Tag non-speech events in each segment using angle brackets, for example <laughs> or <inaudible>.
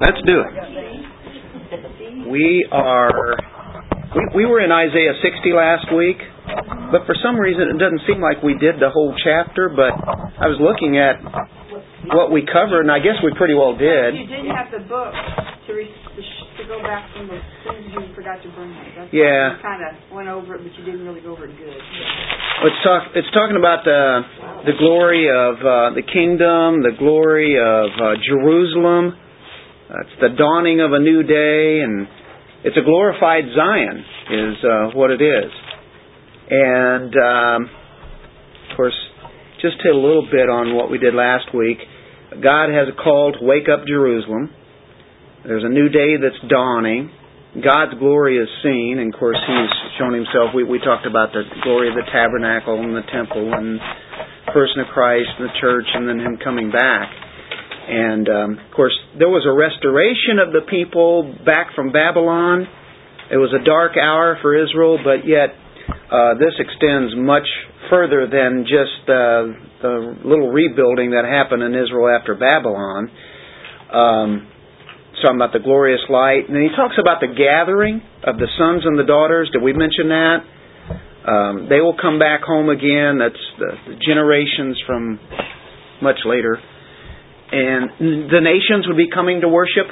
Let's do it. We are. We, we were in Isaiah 60 last week, but for some reason it doesn't seem like we did the whole chapter. But I was looking at what we covered, and I guess we pretty well did. You didn't have the book to, re- to, to go back from the things you forgot to bring. That's Yeah. You kind of went over it, but you didn't really go over it good. It's talk. It's talking about the the glory of uh, the kingdom, the glory of uh, Jerusalem. Uh, it's the dawning of a new day, and it's a glorified Zion, is uh, what it is. And um, of course, just hit a little bit on what we did last week. God has a call to wake up Jerusalem. There's a new day that's dawning. God's glory is seen, and of course, He's shown Himself. We, we talked about the glory of the tabernacle and the temple and the person of Christ and the church, and then Him coming back. And um, of course, there was a restoration of the people back from Babylon. It was a dark hour for Israel, but yet uh, this extends much further than just uh, the little rebuilding that happened in Israel after Babylon. Um, about the glorious light. And then he talks about the gathering of the sons and the daughters. Did we mention that? Um, they will come back home again. That's the, the generations from much later. And the nations would be coming to worship.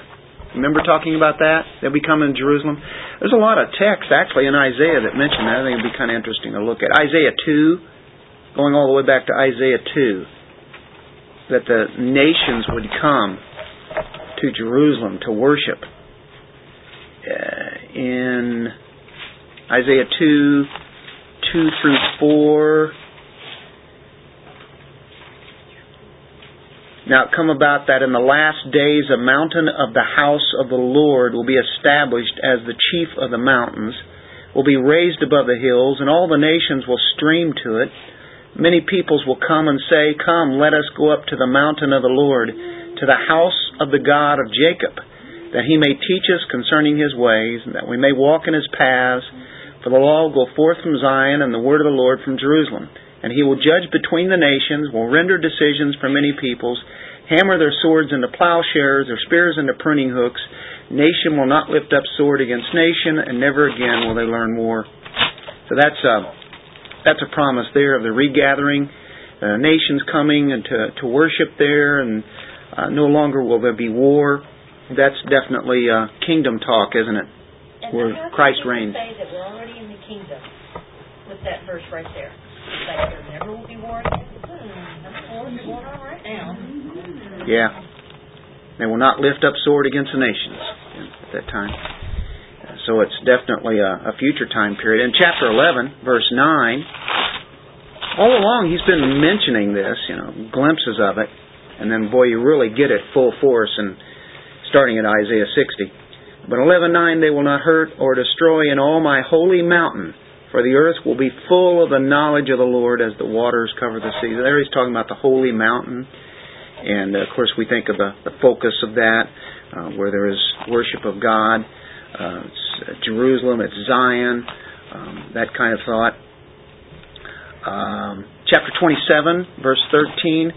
Remember talking about that? They'll be coming to Jerusalem. There's a lot of text actually in Isaiah that mention that. I think it'd be kind of interesting to look at. Isaiah 2, going all the way back to Isaiah 2, that the nations would come to Jerusalem to worship. Uh, in Isaiah 2, 2 through 4. Now it come about that in the last days a mountain of the house of the Lord will be established as the chief of the mountains, will be raised above the hills, and all the nations will stream to it. Many peoples will come and say, Come, let us go up to the mountain of the Lord, to the house of the God of Jacob, that he may teach us concerning his ways, and that we may walk in his paths. For the law will go forth from Zion, and the word of the Lord from Jerusalem. And he will judge between the nations, will render decisions for many peoples, hammer their swords into plowshares, their spears into pruning hooks. Nation will not lift up sword against nation, and never again will they learn war. So that's a that's a promise there of the regathering, uh, nations coming and to to worship there, and uh, no longer will there be war. That's definitely uh, kingdom talk, isn't it? And Where Christ reigns. say that we're already in the kingdom with that verse right there? Yeah. They will not lift up sword against the nations at that time. So it's definitely a, a future time period. In chapter 11, verse 9, all along he's been mentioning this, you know, glimpses of it, and then boy, you really get it full force and starting at Isaiah 60. But 11:9 they will not hurt or destroy in all my holy mountain, for the earth will be full of the knowledge of the Lord as the waters cover the sea. There he's talking about the holy mountain, and uh, of course we think of the, the focus of that, uh, where there is worship of God. Uh, it's Jerusalem, it's Zion, um, that kind of thought. Um, chapter 27, verse 13.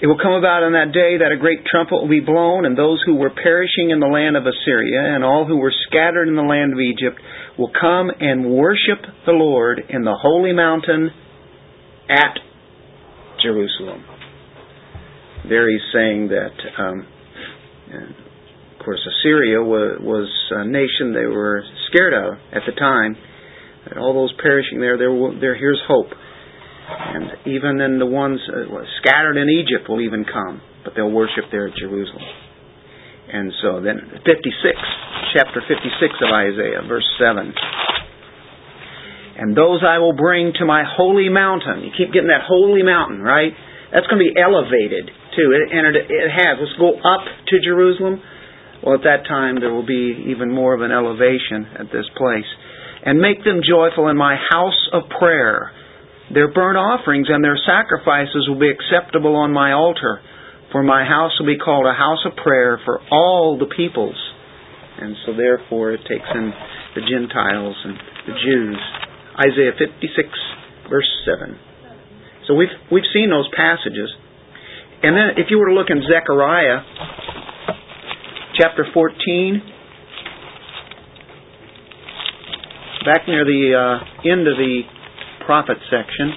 It will come about on that day that a great trumpet will be blown, and those who were perishing in the land of Assyria and all who were scattered in the land of Egypt will come and worship the Lord in the holy mountain at Jerusalem. There he's saying that, um, of course, Assyria was, a nation they were scared of at the time. All those perishing there, there, there here's hope. And even then, the ones uh, scattered in Egypt will even come, but they'll worship there at Jerusalem. And so then, 56, chapter 56 of Isaiah, verse 7. And those I will bring to my holy mountain. You keep getting that holy mountain, right? That's going to be elevated too. It, and it has. Let's go up to Jerusalem. Well, at that time, there will be even more of an elevation at this place. And make them joyful in my house of prayer. Their burnt offerings and their sacrifices will be acceptable on my altar, for my house will be called a house of prayer for all the peoples. And so, therefore, it takes in the Gentiles and the Jews. Isaiah 56, verse 7. So we've we've seen those passages. And then if you were to look in Zechariah chapter 14 back near the uh, end of the prophet section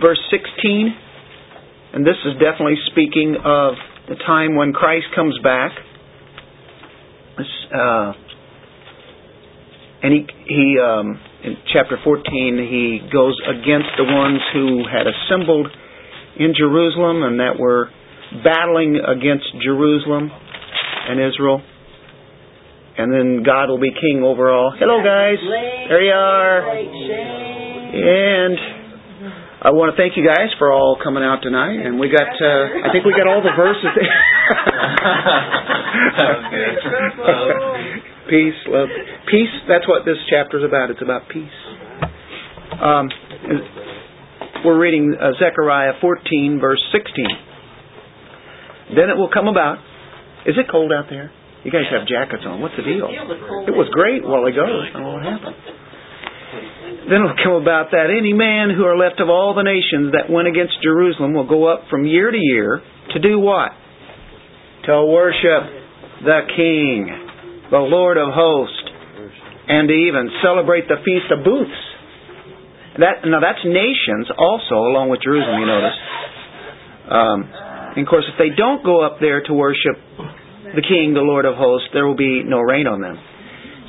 verse 16 and this is definitely speaking of the time when Christ comes back uh, and he he um, in chapter 14 he goes against the ones who had assembled in Jerusalem and that were battling against Jerusalem and Israel. And then God will be king over all. Hello guys. There you are. And I want to thank you guys for all coming out tonight. And we got, uh, I think we got all the verses <laughs> peace, love. Peace, that's what this chapter is about. It's about peace. Um, we're reading uh, Zechariah 14, verse 16. Then it will come about. Is it cold out there? You guys have jackets on. What's the deal? It was great while ago. I don't know what happened. Then it will come about that any man who are left of all the nations that went against Jerusalem will go up from year to year to do what? To worship the King, the Lord of hosts, and to even celebrate the Feast of Booths. That now that's nations also, along with Jerusalem. You notice. Um, and of course, if they don't go up there to worship the King, the Lord of hosts, there will be no rain on them.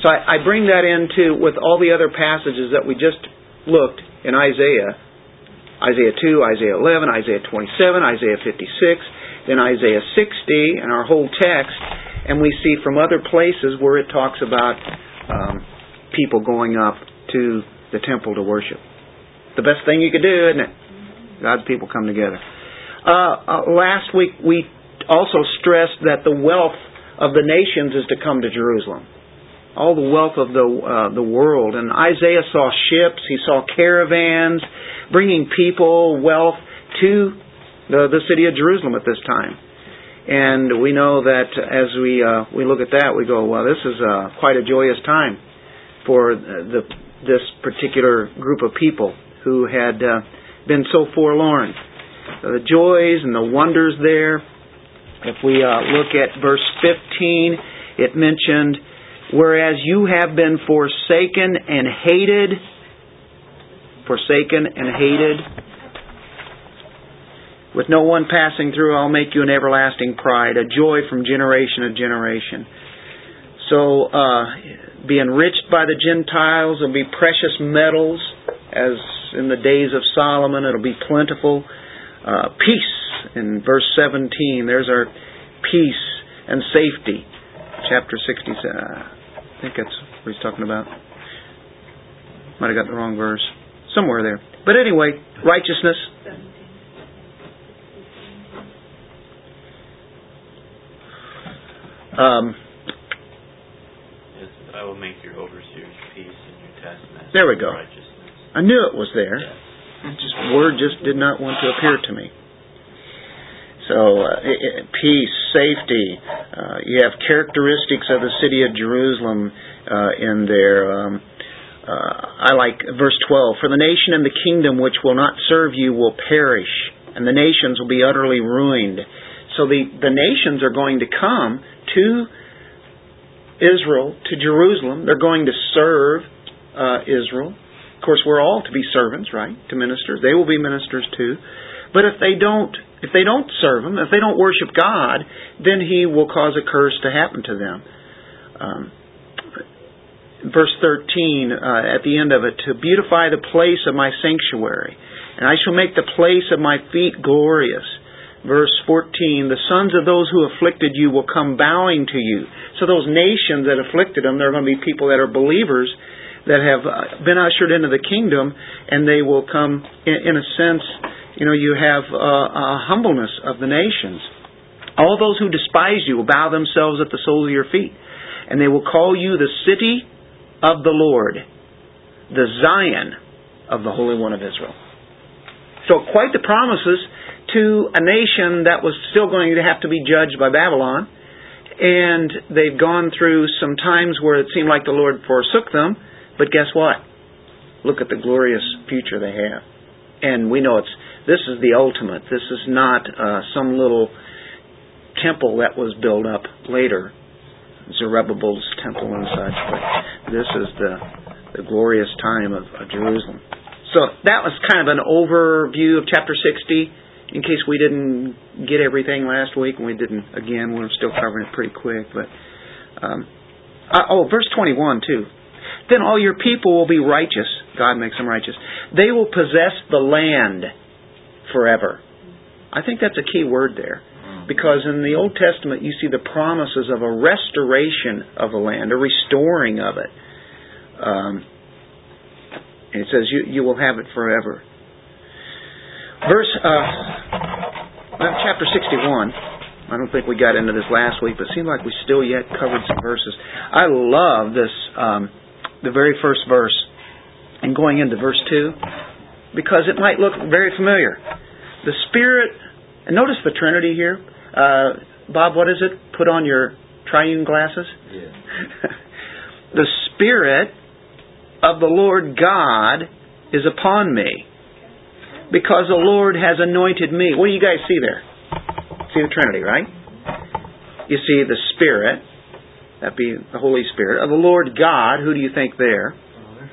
So I, I bring that into with all the other passages that we just looked in Isaiah, Isaiah 2, Isaiah 11, Isaiah 27, Isaiah 56, then Isaiah 60, and our whole text, and we see from other places where it talks about um, people going up to the temple to worship the best thing you could do, isn't it? God's people come together. Uh, uh, last week we also stressed that the wealth of the nations is to come to Jerusalem. All the wealth of the uh, the world, and Isaiah saw ships, he saw caravans, bringing people, wealth to the the city of Jerusalem at this time. And we know that as we uh, we look at that, we go, well, this is uh, quite a joyous time for the this particular group of people who had uh, been so forlorn. The joys and the wonders there. If we uh, look at verse 15, it mentioned, Whereas you have been forsaken and hated, forsaken and hated, with no one passing through, I'll make you an everlasting pride, a joy from generation to generation. So, uh, be enriched by the Gentiles, there'll be precious metals, as in the days of Solomon. It'll be plentiful. Uh, peace in verse 17. There's our peace and safety. Chapter 60. Uh, I think that's what he's talking about. Might have got the wrong verse. Somewhere there. But anyway, righteousness. Um, I will make your overseers peace and your taskmasters there we go. I knew it was there. Just word just did not want to appear to me. So uh, peace, safety. Uh, you have characteristics of the city of Jerusalem uh, in there. Um, uh, I like verse 12. For the nation and the kingdom which will not serve you will perish, and the nations will be utterly ruined. So the, the nations are going to come to Israel, to Jerusalem. They're going to serve uh, Israel Of course, we're all to be servants, right? To ministers. They will be ministers too. But if they don't, if they don't serve Him, if they don't worship God, then He will cause a curse to happen to them. Um, verse 13, uh, at the end of it, to beautify the place of my sanctuary, and I shall make the place of my feet glorious. Verse 14, the sons of those who afflicted you will come bowing to you. So those nations that afflicted them, they're going to be people that are believers that have uh, been ushered into the kingdom, and they will come, in, in a sense, you know, you have uh, a humbleness of the nations. All those who despise you will bow themselves at the soles of your feet, and they will call you the city of the Lord, the Zion of the Holy One of Israel. So, quite the promises to a nation that was still going to have to be judged by Babylon, And they've gone through some times where it seemed like the Lord forsook them, but guess what? Look at the glorious future they have. And we know it's this is the ultimate. This is not uh, some little temple that was built up later, Zerubbabel's temple and such, but this is the the glorious time of, of Jerusalem. So that was kind of an overview of chapter 60 in case we didn't get everything last week, and we didn't again. We're still covering it pretty quick, but um, uh, oh, verse twenty-one too. Then all your people will be righteous. God makes them righteous. They will possess the land forever. I think that's a key word there. Because in the Old Testament, you see the promises of a restoration of the land, a restoring of it. Um, and it says, you, you will have it forever. Verse, uh, chapter 61. I don't think we got into this last week, but it seemed like we still yet covered some verses. I love this, um, the very first verse, and going into verse 2, because it might look very familiar. The Spirit, and notice the Trinity here. Uh, Bob, what is it? Put on your triune glasses? Yeah. <laughs> the Spirit of the Lord God is upon me because the Lord has anointed me. What do you guys see there? See the Trinity, right? You see the Spirit, that be the Holy Spirit, of the Lord God, who do you think there?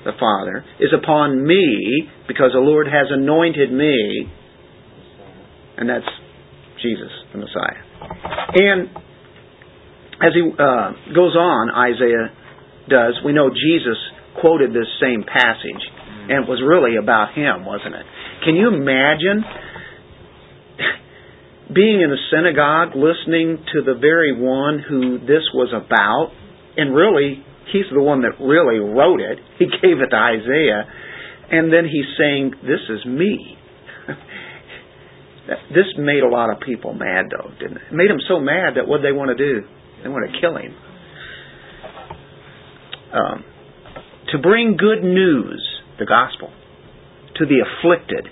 The Father, is upon me because the Lord has anointed me, and that's Jesus, the Messiah. And as he uh, goes on, Isaiah does, we know Jesus quoted this same passage, and it was really about him, wasn't it? Can you imagine <laughs> being in a synagogue listening to the very one who this was about? And really, he's the one that really wrote it. He <laughs> gave it to Isaiah. And then he's saying, This is me. <laughs> this made a lot of people mad, though, didn't it? It made them so mad that what they want to do? They want to kill him. Um, to bring good news, the gospel, to the afflicted.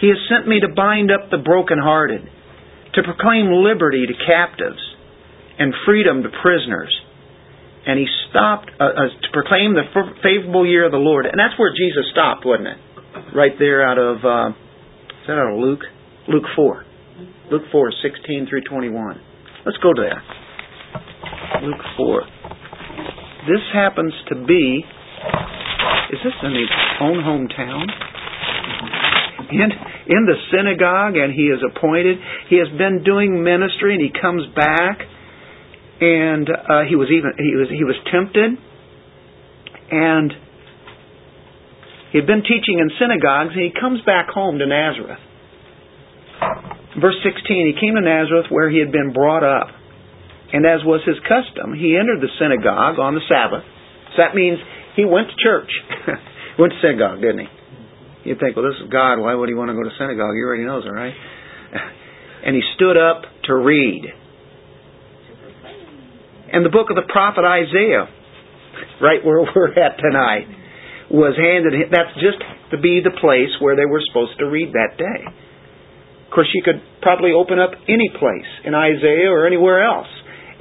He has sent me to bind up the brokenhearted, to proclaim liberty to captives and freedom to prisoners. And he stopped uh, uh, to proclaim the f- favorable year of the Lord. And that's where Jesus stopped, wasn't it? Right there out of, uh, is that out of Luke? Luke 4. Luke 4, 16 through 21. Let's go that. Luke 4. This happens to be is this in his own hometown? In, in the synagogue, and he is appointed. He has been doing ministry, and he comes back, and uh, he was even he was he was tempted, and he had been teaching in synagogues, and he comes back home to Nazareth. Verse 16, he came to Nazareth where he had been brought up. And as was his custom, he entered the synagogue on the Sabbath. So that means he went to church. <laughs> went to synagogue, didn't he? You'd think, well, this is God. Why would he want to go to synagogue? He already knows it, right? <laughs> And he stood up to read. And the book of the prophet Isaiah, right where <laughs> we're at tonight, was handed. That's just to be the place where they were supposed to read that day. Of course, you could probably open up any place in Isaiah or anywhere else,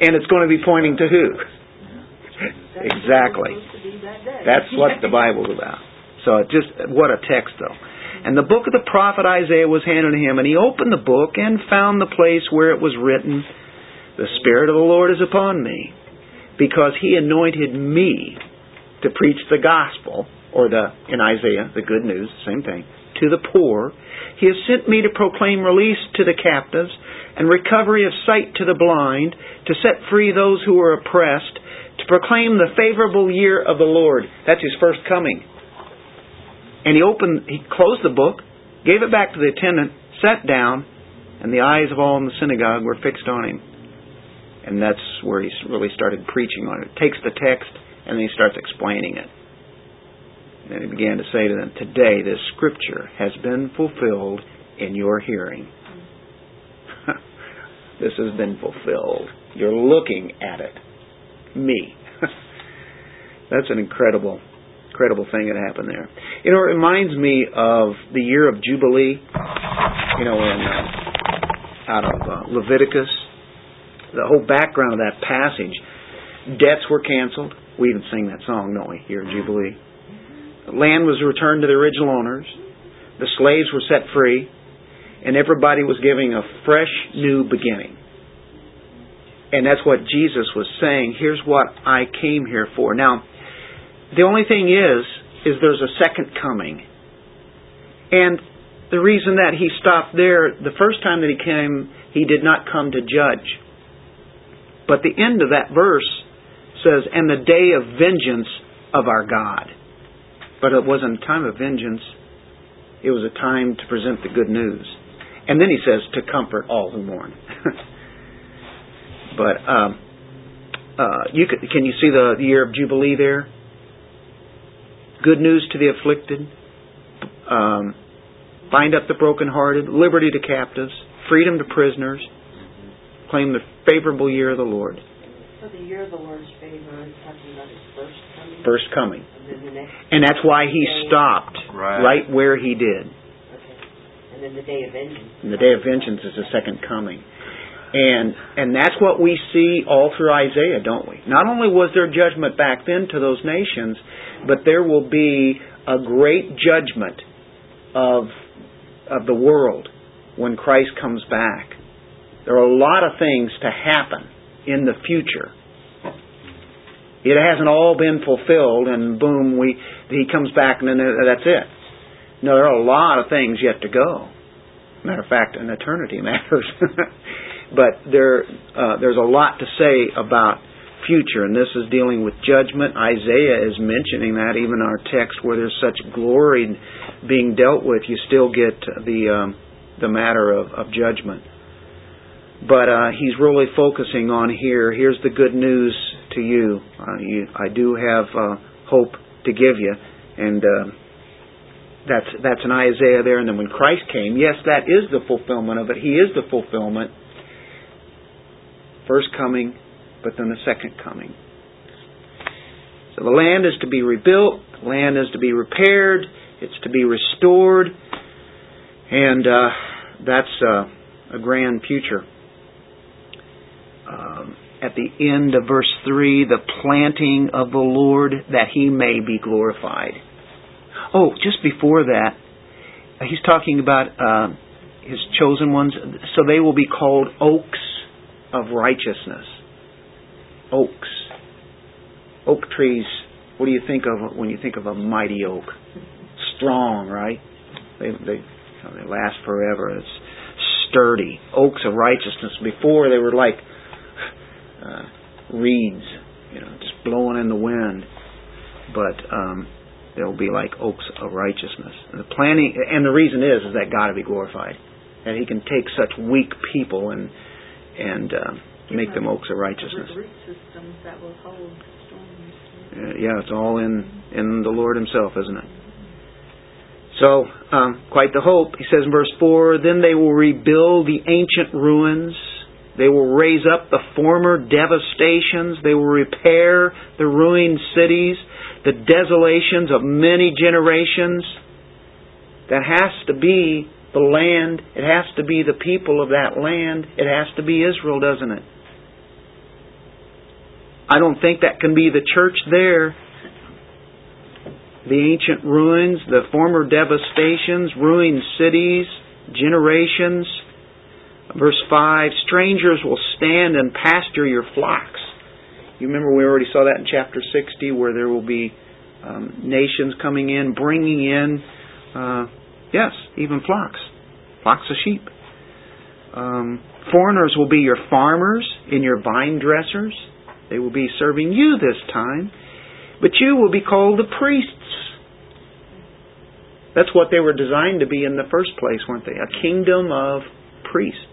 and it's going to be pointing to who? Exactly. That's what the Bible's about. So just what a text though. And the book of the prophet Isaiah was handed to him, and he opened the book and found the place where it was written, The Spirit of the Lord is upon me, because he anointed me to preach the gospel, or the in Isaiah, the good news, same thing, to the poor. He has sent me to proclaim release to the captives and recovery of sight to the blind, to set free those who are oppressed, to proclaim the favorable year of the Lord. That's his first coming. And he opened, he closed the book, gave it back to the attendant, sat down, and the eyes of all in the synagogue were fixed on him. And that's where he really started preaching on it. Takes the text and then he starts explaining it. And he began to say to them, Today this scripture has been fulfilled in your hearing. <laughs> this has been fulfilled. You're looking at it. Me. <laughs> That's an incredible incredible thing that happened there. You know, it reminds me of the year of Jubilee, you know, in uh, out of uh, Leviticus, the whole background of that passage. Debts were canceled. We even sing that song, don't we, here in Jubilee. The land was returned to the original owners. The slaves were set free. And everybody was giving a fresh new beginning. And that's what Jesus was saying. Here's what I came here for. Now, the only thing is, is there's a second coming. And the reason that he stopped there, the first time that he came, he did not come to judge. But the end of that verse says, and the day of vengeance of our God. But it wasn't a time of vengeance, it was a time to present the good news. And then he says, to comfort all who mourn. <laughs> but um, uh, you can, can you see the year of Jubilee there? Good news to the afflicted, um, bind up the brokenhearted, liberty to captives, freedom to prisoners, claim the favorable year of the Lord. So the year of the Lord's favor is talking about his first coming. First coming. And the. And that's why he stopped Right. right where he did. Okay. And then the day of vengeance. And the day of vengeance is the second coming. And and that's what we see all through Isaiah, don't we? Not only was there judgment back then to those nations, but there will be a great judgment of of the world when Christ comes back. There are a lot of things to happen in the future. It hasn't all been fulfilled, and boom, we he comes back, and then that's it. No, there are a lot of things yet to go. Matter of fact, an eternity <laughs> matters. but there, uh, there's a lot to say about future, and this is dealing with judgment. Isaiah is mentioning that even our text, where there's such glory being dealt with, you still get the um, the matter of, of judgment. But uh, he's really focusing on here. Here's the good news to you. Uh, you I do have uh, hope to give you, and uh, that's that's in Isaiah there. And then when Christ came, yes, that is the fulfillment of it. He is the fulfillment. First coming, but then the second coming. So the land is to be rebuilt. The land is to be repaired. It's to be restored, and uh, that's uh, a grand future at the end of verse 3 the planting of the Lord that he may be glorified. Oh, just before that, he's talking about uh, his chosen ones. So they will be called oaks of righteousness. Oaks. Oak trees, what do you think of when you think of a mighty oak? Strong, right? They, they, they last forever. It's sturdy. Oaks of righteousness. Before they were like uh, reeds, you know, just blowing in the wind. But um, they'll be like oaks of righteousness. And the planning, and the reason is, is that God will be glorified, and He can take such weak people and and uh, make them oaks of righteousness. Root systems that will hold storms. Uh, yeah, it's all in in the Lord Himself, isn't it? So, um, quite the hope. He says in verse four, then they will rebuild the ancient ruins they will raise up the former devastations. They will repair the ruined cities, the desolations of many generations. That has to be the land. It has to be the people of that land. It has to be Israel, doesn't it? I don't think that can be the church there. The ancient ruins, the former devastations, ruined cities, generations. Verse 5 Strangers will stand and pasture your flocks. You remember we already saw that in chapter 60 where there will be um, nations coming in, bringing in, uh, yes, even flocks, flocks of sheep. Um, foreigners will be your farmers and your vine dressers. They will be serving you this time. But you will be called the priests. That's what they were designed to be in the first place, weren't they? A kingdom of priests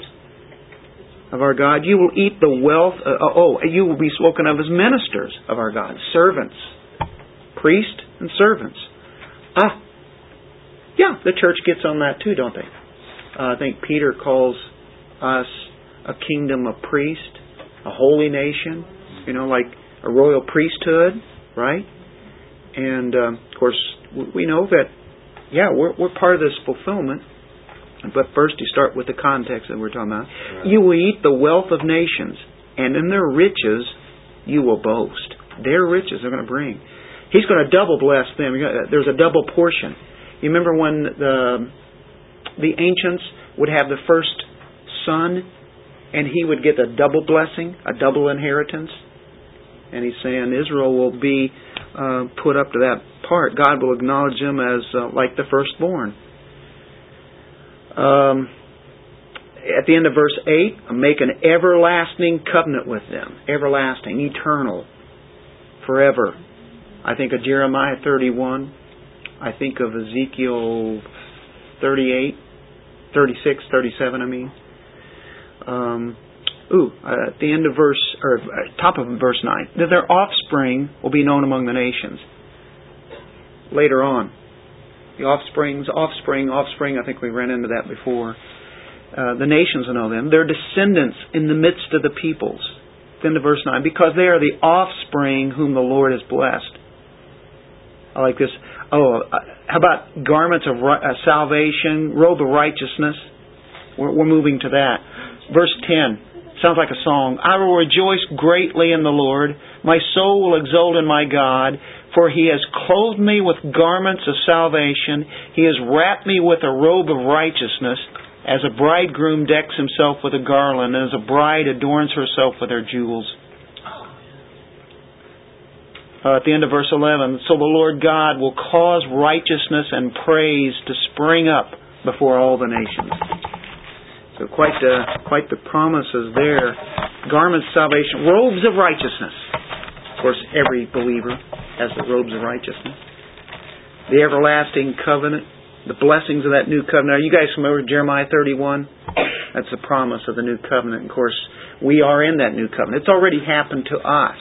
of our God. You will eat the wealth. Uh, oh, you will be spoken of as ministers of our God, servants, priest and servants. Ah, yeah, the church gets on that too, don't they? Uh, I think Peter calls us a kingdom of priests, a holy nation. You know, like a royal priesthood, right? And um, of course, we know that. Yeah, we're we're part of this fulfillment. But first, you start with the context that we're talking about. Right. You will eat the wealth of nations. and in their riches you will boast. Their riches they're going to bring. He's going to double bless them. There's a double portion. You remember when the the ancients would have the first son, and he would get a double blessing, a double inheritance. And he's saying Israel will be uh, put up to that part. God will acknowledge them as uh, like the firstborn. Um, at the end of verse 8, make an everlasting covenant with them. Everlasting, eternal, forever. I think of Jeremiah 31. I think of Ezekiel 38, 36, 37, I mean. Um, ooh, uh, at the end of verse, or uh, top of verse 9, that their offspring will be known among the nations. Later on, the offspring's offspring, offspring, I think we ran into that before. Uh, the nations will know them. Their descendants in the midst of the peoples. Then to verse 9, because they are the offspring whom the Lord has blessed. I like this. Oh, uh, how about garments of uh, salvation, robe of righteousness? We're, we're moving to that. Verse 10 sounds like a song. I will rejoice greatly in the Lord. My soul will exult in my God. For he has clothed me with garments of salvation. He has wrapped me with a robe of righteousness, as a bridegroom decks himself with a garland, and as a bride adorns herself with her jewels. Uh, at the end of verse 11, so the Lord God will cause righteousness and praise to spring up before all the nations. So quite the, quite the promises there. Garments of salvation, robes of righteousness. Of course, every believer has the robes of righteousness. The everlasting covenant, the blessings of that new covenant. Are you guys familiar with Jeremiah 31? That's the promise of the new covenant. Of course, we are in that new covenant. It's already happened to us.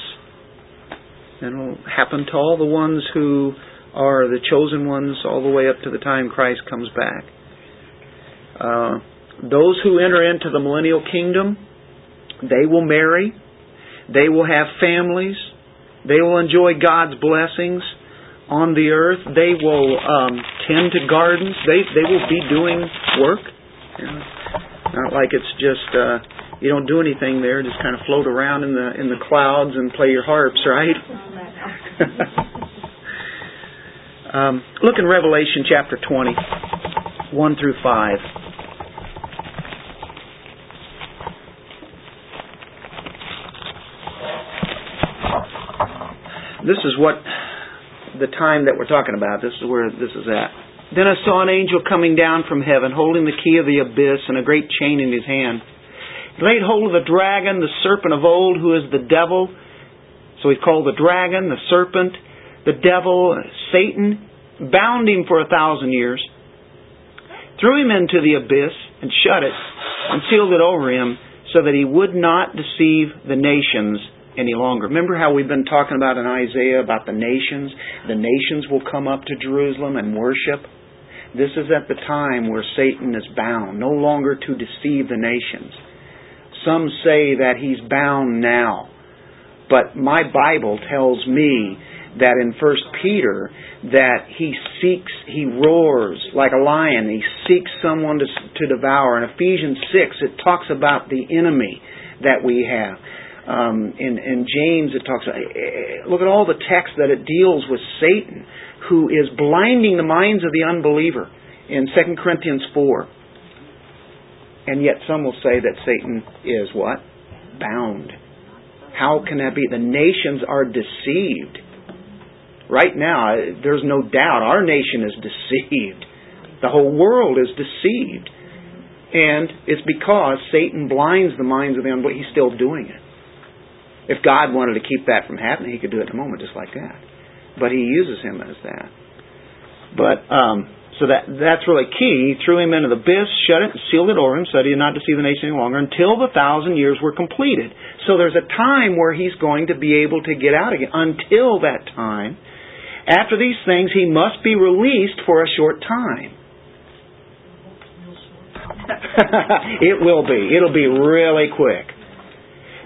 And it'll happen to all the ones who are the chosen ones all the way up to the time Christ comes back. Uh, those who enter into the millennial kingdom, they will marry, they will have families, they will enjoy God's blessings on the earth. They will um, tend to gardens. They they will be doing work. You know, not like it's just uh, you don't do anything there. Just kind of float around in the in the clouds and play your harps, right? <laughs> um, look in Revelation chapter twenty, one through five. This is what the time that we're talking about. This is where this is at. Then I saw an angel coming down from heaven, holding the key of the abyss and a great chain in his hand. He laid hold of the dragon, the serpent of old, who is the devil. So he's called the dragon, the serpent, the devil, Satan, bound him for a thousand years, threw him into the abyss and shut it, and sealed it over him, so that he would not deceive the nations any longer. Remember how we've been talking about in Isaiah about the nations? The nations will come up to Jerusalem and worship. This is at the time where Satan is bound, no longer to deceive the nations. Some say that he's bound now. But my Bible tells me that in First Peter that he seeks, he roars like a lion. He seeks someone to, to devour. In Ephesians 6, it talks about the enemy that we have. Um, in, in James, it talks. Uh, look at all the text that it deals with Satan, who is blinding the minds of the unbeliever. In 2 Corinthians four, and yet some will say that Satan is what bound. How can that be? The nations are deceived. Right now, there's no doubt our nation is deceived. The whole world is deceived. And it's because Satan blinds the minds of the unbelievers. He's still doing it. If God wanted to keep that from happening, He could do it in a moment just like that. But He uses him as that. But um, so that that's really key. He threw him into the abyss, shut it, sealed it over him, so that he did not deceive the nation any longer until the thousand years were completed. So there's a time where he's going to be able to get out again. Until that time, after these things, he must be released for a short time. <laughs> it will be. It'll be really quick.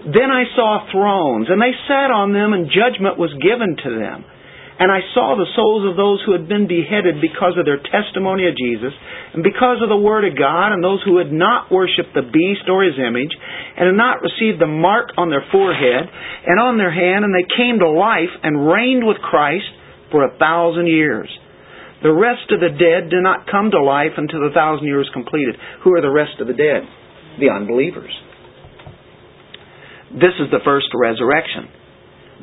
Then I saw thrones, and they sat on them, and judgment was given to them. And I saw the souls of those who had been beheaded because of their testimony of Jesus, and because of the Word of God, and those who had not worshipped the beast or his image, and had not received the mark on their forehead and on their hand, and they came to life and reigned with Christ for a thousand years. The rest of the dead did not come to life until the thousand years completed. Who are the rest of the dead? The unbelievers. This is the first resurrection.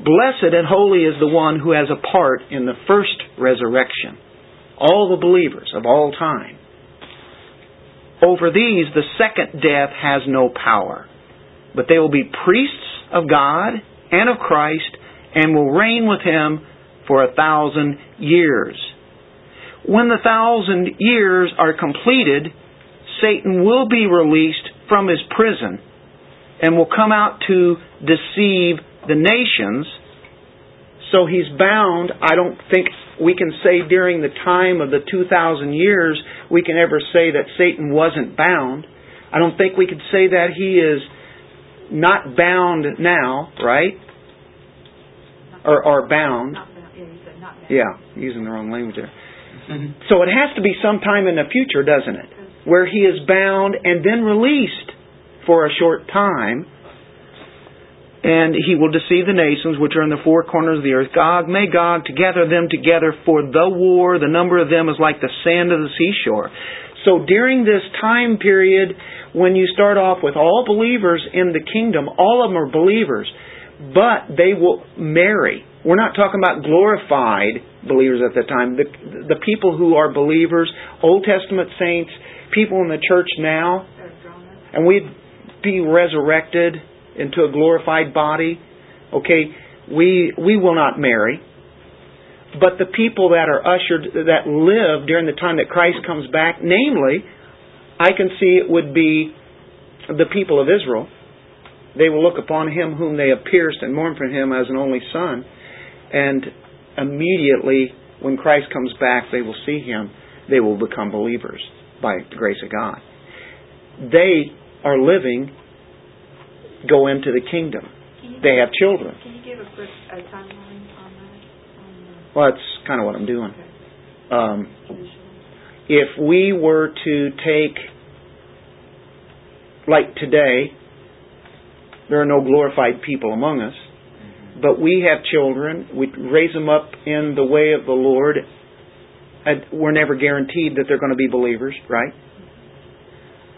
Blessed and holy is the one who has a part in the first resurrection. All the believers of all time. Over these, the second death has no power, but they will be priests of God and of Christ and will reign with him for a thousand years. When the thousand years are completed, Satan will be released from his prison and will come out to deceive the nations. So he's bound. I don't think we can say during the time of the 2,000 years we can ever say that Satan wasn't bound. I don't think we could say that he is not bound now, right? Or, or bound. Yeah, you said not bound. Yeah, using the wrong language there. Mm-hmm. So it has to be sometime in the future, doesn't it? Where he is bound and then released for a short time and he will deceive the nations which are in the four corners of the earth. Gog, Magog, to gather them together for the war. The number of them is like the sand of the seashore. So during this time period, when you start off with all believers in the kingdom, all of them are believers, but they will marry. We're not talking about glorified believers at the time. The, the people who are believers, Old Testament saints, people in the church now, and we'd be resurrected into a glorified body, okay, we we will not marry. But the people that are ushered that live during the time that Christ comes back, namely, I can see it would be the people of Israel. They will look upon him whom they have pierced and mourn for him as an only son. And immediately when Christ comes back, they will see him. They will become believers by the grace of God. They are living go into the kingdom. They have children. Can you give a quick uh, timeline on that? Well, that's kind of what I'm doing. Um, if we were to take, like today, there are no glorified people among us, but we have children. We raise them up in the way of the Lord. And we're never guaranteed that they're going to be believers, right?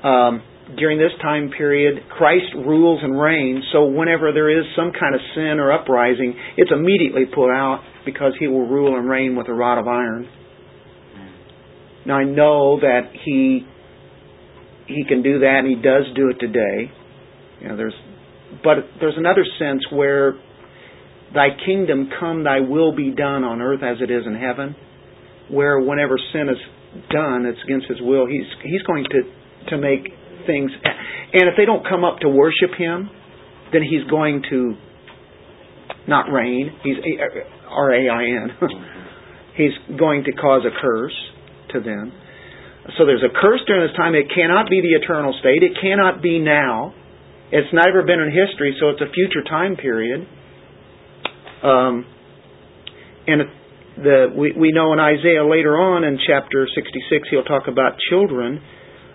Um, during this time period, Christ rules and reigns, so whenever there is some kind of sin or uprising, it's immediately put out because he will rule and reign with a rod of iron. Now I know that he he can do that and he does do it today. You know, there's but there's another sense where thy kingdom come, thy will be done on earth as it is in heaven. Where whenever sin is done, it's against his will. He's he's going to to make things and if they don't come up to worship him, then he's going to not rain. He's R A I N. <laughs> He's going to cause a curse to them. So there's a curse during this time. It cannot be the eternal state. It cannot be now. It's never been in history, so it's a future time period. Um, and the we we know in Isaiah later on in chapter 66 he'll talk about children.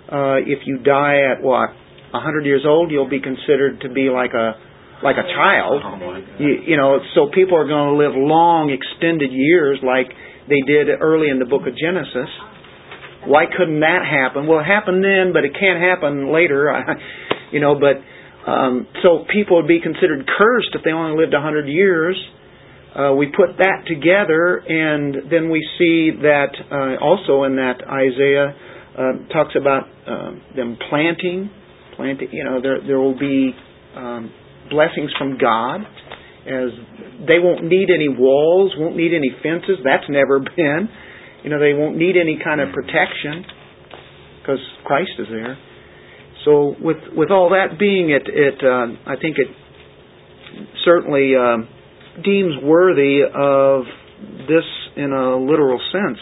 Uh, if you die at what a hundred years old, you'll be considered to be like a like a child. Oh. You, you know, so people are going to live long, extended years like they did early in the book of Genesis. Why couldn't that happen? Well, it happened then, but it can't happen later. <laughs> you know, but um, so people would be considered cursed if they only lived a hundred years. Uh, we put that together, and then we see that uh, also in that Isaiah uh, talks about uh, them planting, planting. You know, there there will be um, blessings from God, as they won't need any walls, won't need any fences. That's never <laughs> been. You know, they won't need any kind of protection because Christ is there. So with with all that being, it it uh, I think it certainly um, deems worthy of this in a literal sense.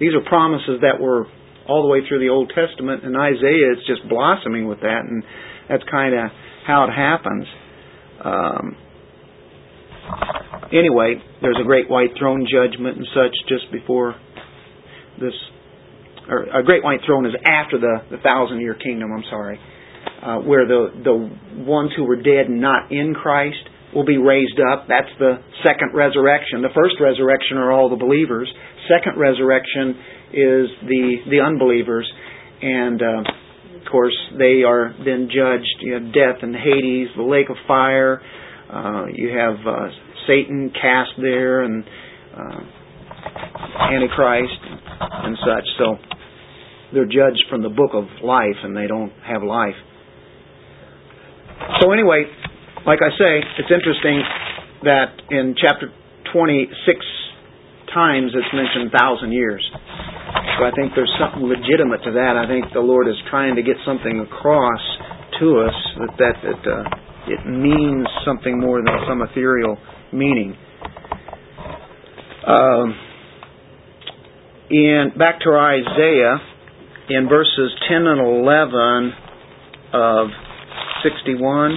These are promises that were all the way through the Old Testament, and Isaiah is just blossoming with that, and that's kind of how it happens. Um, anyway, there's a great white throne judgment and such just before this, or a great white throne is after the, the thousand year kingdom, I'm sorry, uh, where the, the ones who were dead and not in Christ will be raised up. That's the second resurrection. The first resurrection are all the believers. Second resurrection is the, the unbelievers. And, uh, of course, they are then judged. You have death and Hades, the lake of fire. Uh, you have uh, Satan cast there and uh, Antichrist and such. So they're judged from the book of life and they don't have life. So anyway, like I say, it's interesting that in chapter 26 times it's mentioned thousand years. So I think there's something legitimate to that. I think the Lord is trying to get something across to us that that, that uh, it means something more than some ethereal meaning. Um, in back to Isaiah in verses 10 and 11 of 61.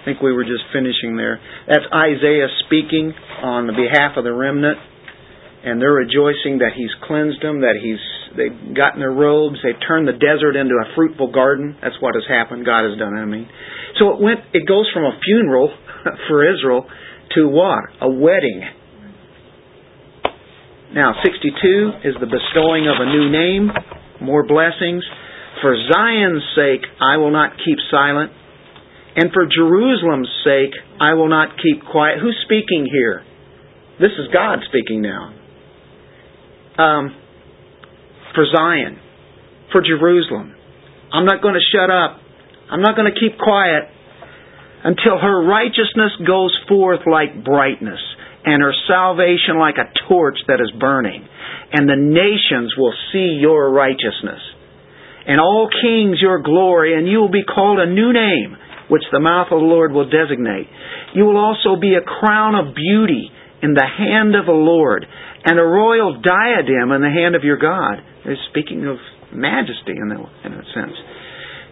I think we were just finishing there. That's Isaiah speaking on the behalf of the remnant, and they're rejoicing that he's cleansed them, that he's they've gotten their robes, they've turned the desert into a fruitful garden. That's what has happened. God has done. It, I mean, so it went. It goes from a funeral <laughs> for Israel to what? A wedding. Now, 62 is the bestowing of a new name, more blessings. For Zion's sake, I will not keep silent. And for Jerusalem's sake, I will not keep quiet. Who's speaking here? This is God speaking now. Um, for Zion, for Jerusalem. I'm not going to shut up. I'm not going to keep quiet until her righteousness goes forth like brightness and her salvation like a torch that is burning. And the nations will see your righteousness. And all kings your glory, and you will be called a new name which the mouth of the Lord will designate. You will also be a crown of beauty in the hand of the Lord, and a royal diadem in the hand of your God. He's speaking of majesty in, in a sense.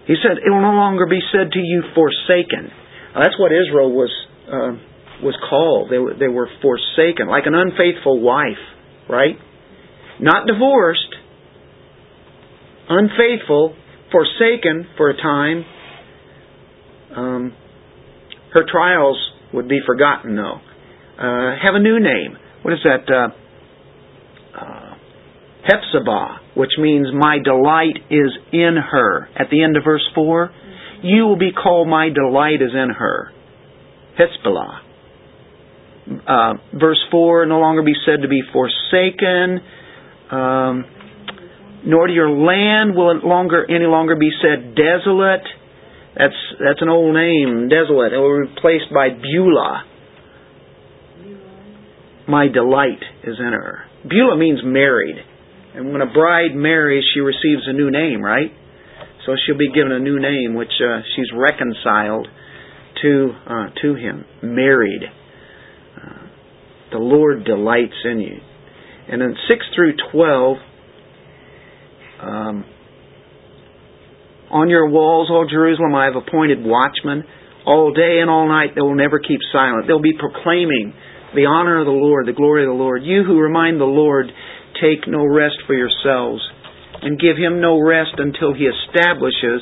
He said, It will no longer be said to you forsaken. Now, that's what Israel was uh, was called. They were, they were forsaken, like an unfaithful wife, right? Not divorced, unfaithful, forsaken for a time, um, her trials would be forgotten, though. Uh, have a new name. What is that? Uh, uh, Hephzibah, which means my delight is in her. At the end of verse 4, you will be called my delight is in her. Hephzibah. Uh, verse 4, no longer be said to be forsaken, um, nor to your land will it longer any longer be said desolate. That's that's an old name, desolate. It was replaced by Beulah. My delight is in her. Beulah means married. And when a bride marries, she receives a new name, right? So she'll be given a new name, which uh, she's reconciled to uh, to him, married. Uh, the Lord delights in you. And then six through twelve, um, on your walls, O Jerusalem, I have appointed watchmen. All day and all night they will never keep silent. They'll be proclaiming the honor of the Lord, the glory of the Lord. You who remind the Lord, take no rest for yourselves, and give him no rest until he establishes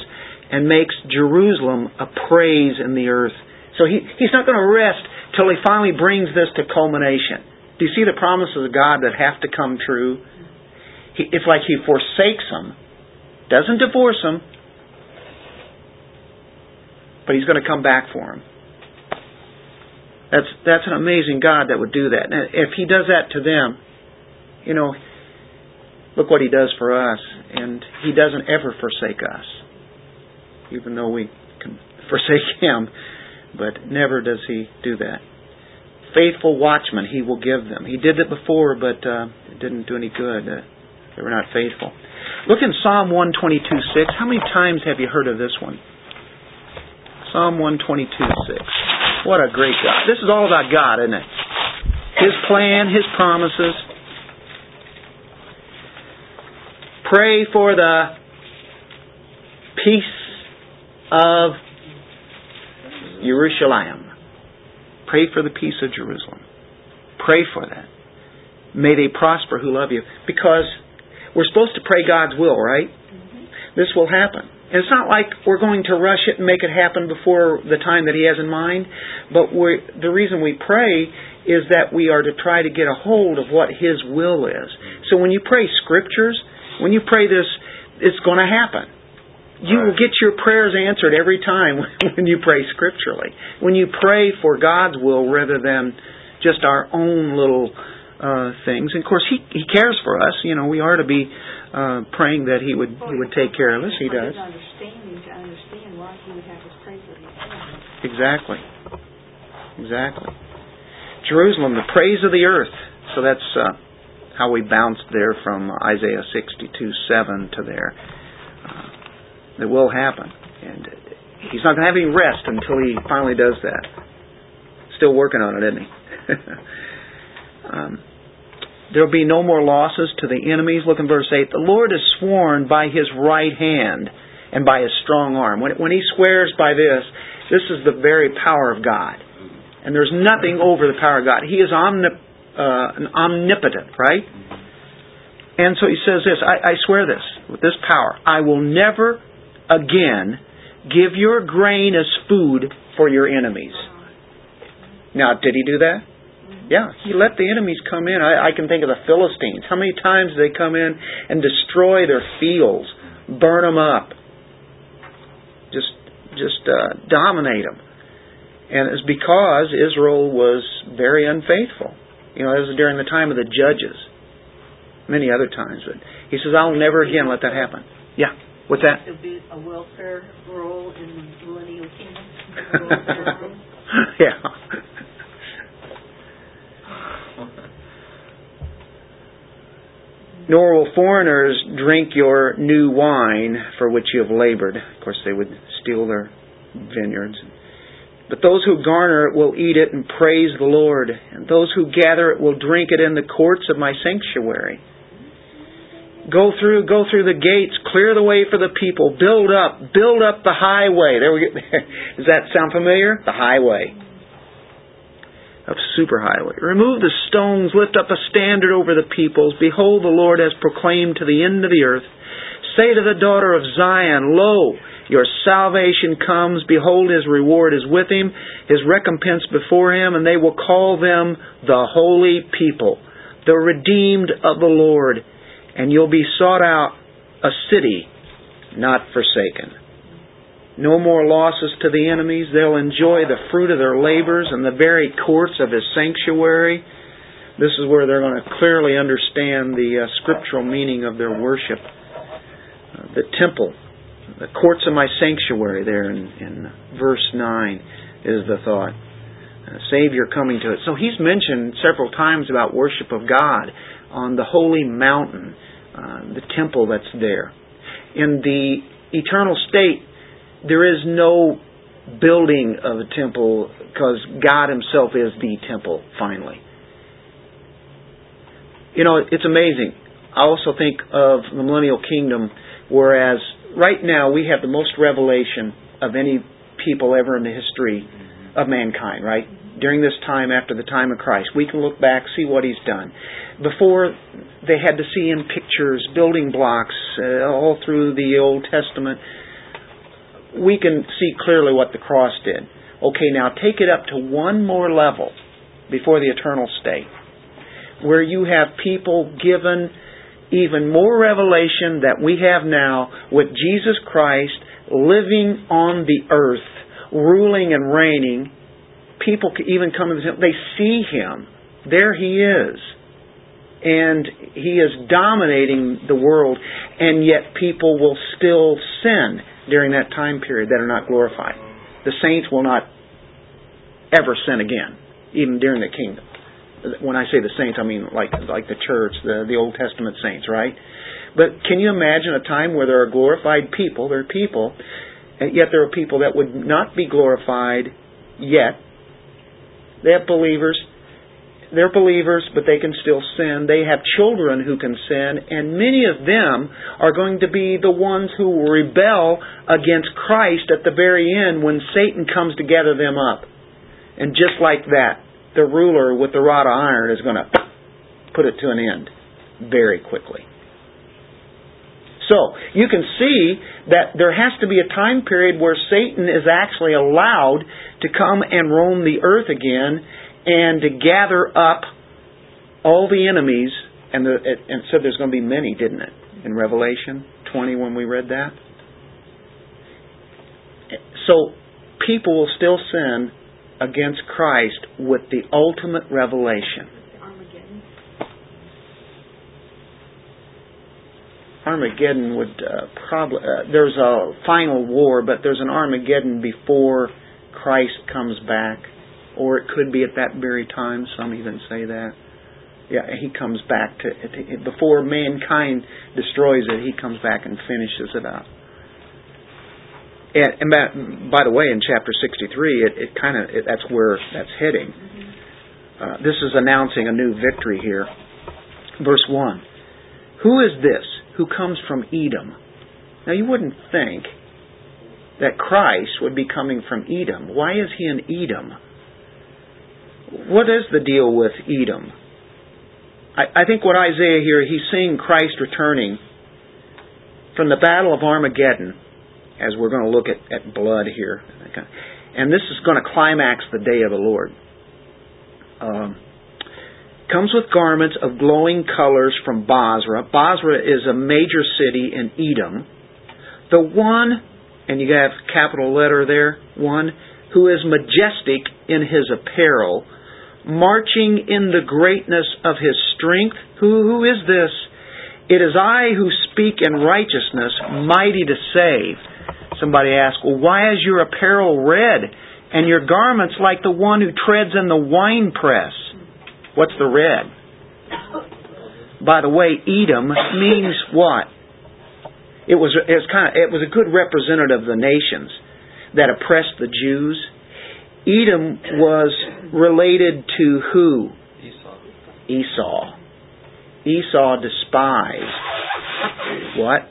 and makes Jerusalem a praise in the earth. So he, he's not going to rest till he finally brings this to culmination. Do you see the promises of God that have to come true? He, it's like he forsakes them, doesn't divorce them, but he's going to come back for him. That's that's an amazing God that would do that. And if he does that to them, you know, look what he does for us, and he doesn't ever forsake us, even though we can <laughs> forsake him, but never does he do that. Faithful watchmen he will give them. He did it before, but uh, it didn't do any good. Uh, they were not faithful. Look in Psalm 122 6. How many times have you heard of this one? Psalm 122 6. What a great God. This is all about God, isn't it? His plan, His promises. Pray for the peace of Jerusalem. Pray for the peace of Jerusalem. Pray for that. May they prosper who love you. Because we're supposed to pray God's will, right? Mm-hmm. This will happen. It's not like we're going to rush it and make it happen before the time that He has in mind, but the reason we pray is that we are to try to get a hold of what His will is. So when you pray scriptures, when you pray this, it's going to happen. You will get your prayers answered every time <laughs> when you pray scripturally. When you pray for God's will rather than just our own little uh, things. And of course, He He cares for us. You know, we are to be uh, praying that He would He would take care of us. He does. Understanding to understand why He would have us pray for these things. Exactly. Exactly. Jerusalem, the praise of the earth. So that's uh, how we bounced there from Isaiah 62 7 to there. Uh, it will happen. And he's not going to have any rest until he finally does that. Still working on it, isn't he? <laughs> um, there will be no more losses to the enemies. Look in verse 8. The Lord has sworn by his right hand and by his strong arm. When, when he swears by this, this is the very power of God. And there's nothing over the power of God. He is omnip- uh, omnipotent, right? And so he says this I, I swear this, with this power, I will never again give your grain as food for your enemies. Now, did he do that? Yeah, he let the enemies come in. I, I can think of the Philistines. How many times did they come in and destroy their fields, burn them up, just just uh, dominate them? And it's because Israel was very unfaithful. You know, it was during the time of the judges, many other times. But he says, "I'll never again let that happen." Yeah, what's that? There'll be a welfare roll in the millennial kingdom. <laughs> <laughs> yeah. Nor will foreigners drink your new wine for which you have labored. Of course, they would steal their vineyards. But those who garner it will eat it and praise the Lord, and those who gather it will drink it in the courts of my sanctuary. Go through, go through the gates, clear the way for the people, build up, build up the highway. There we go. <laughs> Does that sound familiar? The highway of superhighway. Remove the stones, lift up a standard over the peoples. Behold, the Lord has proclaimed to the end of the earth. Say to the daughter of Zion, Lo, your salvation comes. Behold, his reward is with him, his recompense before him, and they will call them the holy people, the redeemed of the Lord. And you'll be sought out a city not forsaken. No more losses to the enemies. They'll enjoy the fruit of their labors in the very courts of His sanctuary. This is where they're going to clearly understand the uh, scriptural meaning of their worship. Uh, the temple, the courts of my sanctuary, there in, in verse 9, is the thought. Uh, Savior coming to it. So he's mentioned several times about worship of God on the holy mountain, uh, the temple that's there. In the eternal state, there is no building of a temple because God Himself is the temple, finally. You know, it's amazing. I also think of the millennial kingdom, whereas right now we have the most revelation of any people ever in the history of mankind, right? During this time after the time of Christ. We can look back, see what He's done. Before, they had to see in pictures, building blocks, uh, all through the Old Testament we can see clearly what the cross did. Okay, now take it up to one more level before the eternal state, where you have people given even more revelation that we have now with Jesus Christ living on the earth, ruling and reigning. People can even come to the they see him. There he is. And he is dominating the world, and yet people will still sin during that time period that are not glorified. The saints will not ever sin again, even during the kingdom. When I say the saints, I mean like like the church, the the Old Testament saints, right? But can you imagine a time where there are glorified people? There are people, yet there are people that would not be glorified yet. They have believers they're believers, but they can still sin. They have children who can sin, and many of them are going to be the ones who will rebel against Christ at the very end when Satan comes to gather them up. And just like that, the ruler with the rod of iron is going to put it to an end very quickly. So, you can see that there has to be a time period where Satan is actually allowed to come and roam the earth again and to gather up all the enemies. And, the, and said there's going to be many, didn't it? In Revelation 20 when we read that. So, people will still sin against Christ with the ultimate revelation. Armageddon. Armageddon would uh, probably uh, there's a final war, but there's an Armageddon before Christ comes back, or it could be at that very time. Some even say that. Yeah, he comes back to before mankind destroys it. He comes back and finishes it up. And, and by, by the way, in chapter 63, it, it kind of that's where that's heading. Uh, this is announcing a new victory here. Verse 1. Who is this who comes from Edom? Now, you wouldn't think that Christ would be coming from Edom. Why is he in Edom? What is the deal with Edom? I, I think what Isaiah here, he's seeing Christ returning from the battle of Armageddon as we're going to look at, at blood here. And this is going to climax the day of the Lord. Um, comes with garments of glowing colors from Bozrah. Bozrah is a major city in Edom. The one, and you have capital letter there, one, who is majestic in his apparel, marching in the greatness of his strength. Who, who is this? It is I who speak in righteousness, mighty to save. Somebody asked, Well, why is your apparel red and your garments like the one who treads in the winepress? What's the red? By the way, Edom means what? It was, it was kind of it was a good representative of the nations that oppressed the Jews. Edom was related to who? Esau. Esau. Despised what?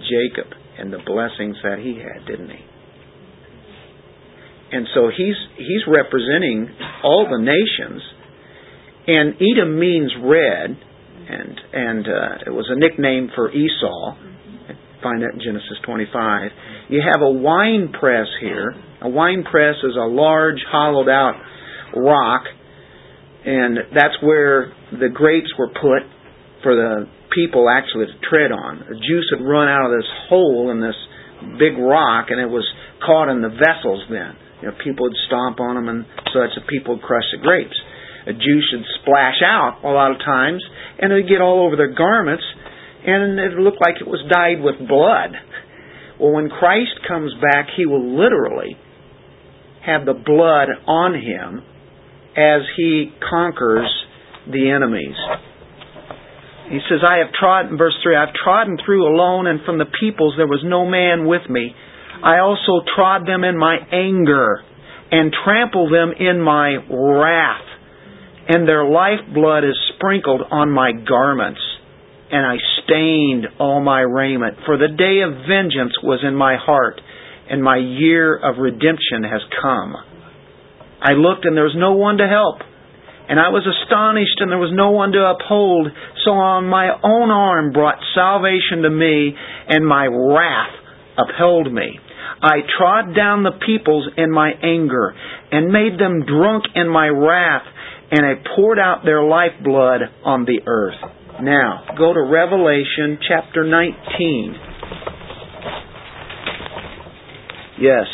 Jacob and the blessings that he had, didn't he? And so he's he's representing all the nations, and Edom means red, and and uh, it was a nickname for Esau. Find that in Genesis 25. You have a wine press here. A wine press is a large, hollowed out rock, and that's where the grapes were put for the people actually to tread on. The juice had run out of this hole in this big rock, and it was caught in the vessels then. You know, people would stomp on them and such, and people would crush the grapes. The juice would splash out a lot of times, and it would get all over their garments, and it would look like it was dyed with blood. Well, when Christ comes back, he will literally have the blood on him as he conquers the enemies. He says, I have trodden, verse 3, I have trodden through alone, and from the peoples there was no man with me. I also trod them in my anger, and trampled them in my wrath, and their lifeblood is sprinkled on my garments, and I stained all my raiment. For the day of vengeance was in my heart, and my year of redemption has come. I looked, and there was no one to help. And I was astonished, and there was no one to uphold. So on my own arm brought salvation to me, and my wrath upheld me. I trod down the peoples in my anger, and made them drunk in my wrath, and I poured out their lifeblood on the earth. Now, go to Revelation chapter 19. Yes,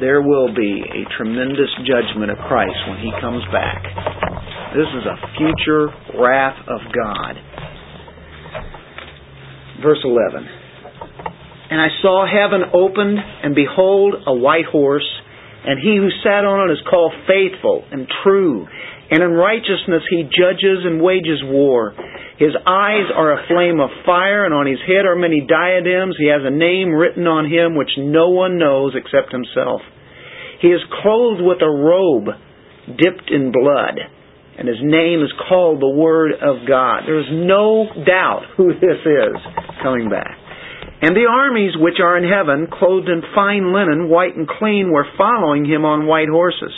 there will be a tremendous judgment of Christ when He comes back. This is a future wrath of God. Verse 11. And I saw heaven opened, and behold, a white horse, and he who sat on it is called faithful and true, and in righteousness he judges and wages war. His eyes are a flame of fire, and on his head are many diadems. He has a name written on him which no one knows except himself. He is clothed with a robe dipped in blood and his name is called the Word of God. There is no doubt who this is coming back. And the armies which are in heaven, clothed in fine linen, white and clean, were following him on white horses.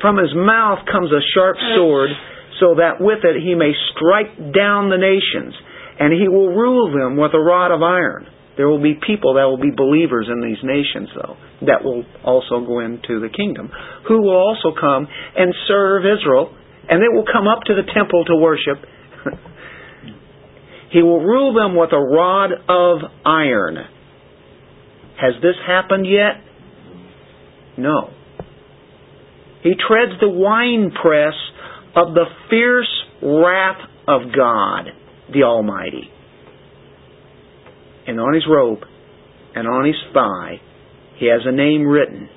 From his mouth comes a sharp sword, so that with it he may strike down the nations, and he will rule them with a rod of iron. There will be people that will be believers in these nations, though, that will also go into the kingdom, who will also come and serve Israel, and they will come up to the temple to worship. <laughs> he will rule them with a rod of iron. Has this happened yet? No. He treads the winepress of the fierce wrath of God, the Almighty and on his robe and on his thigh he has a name written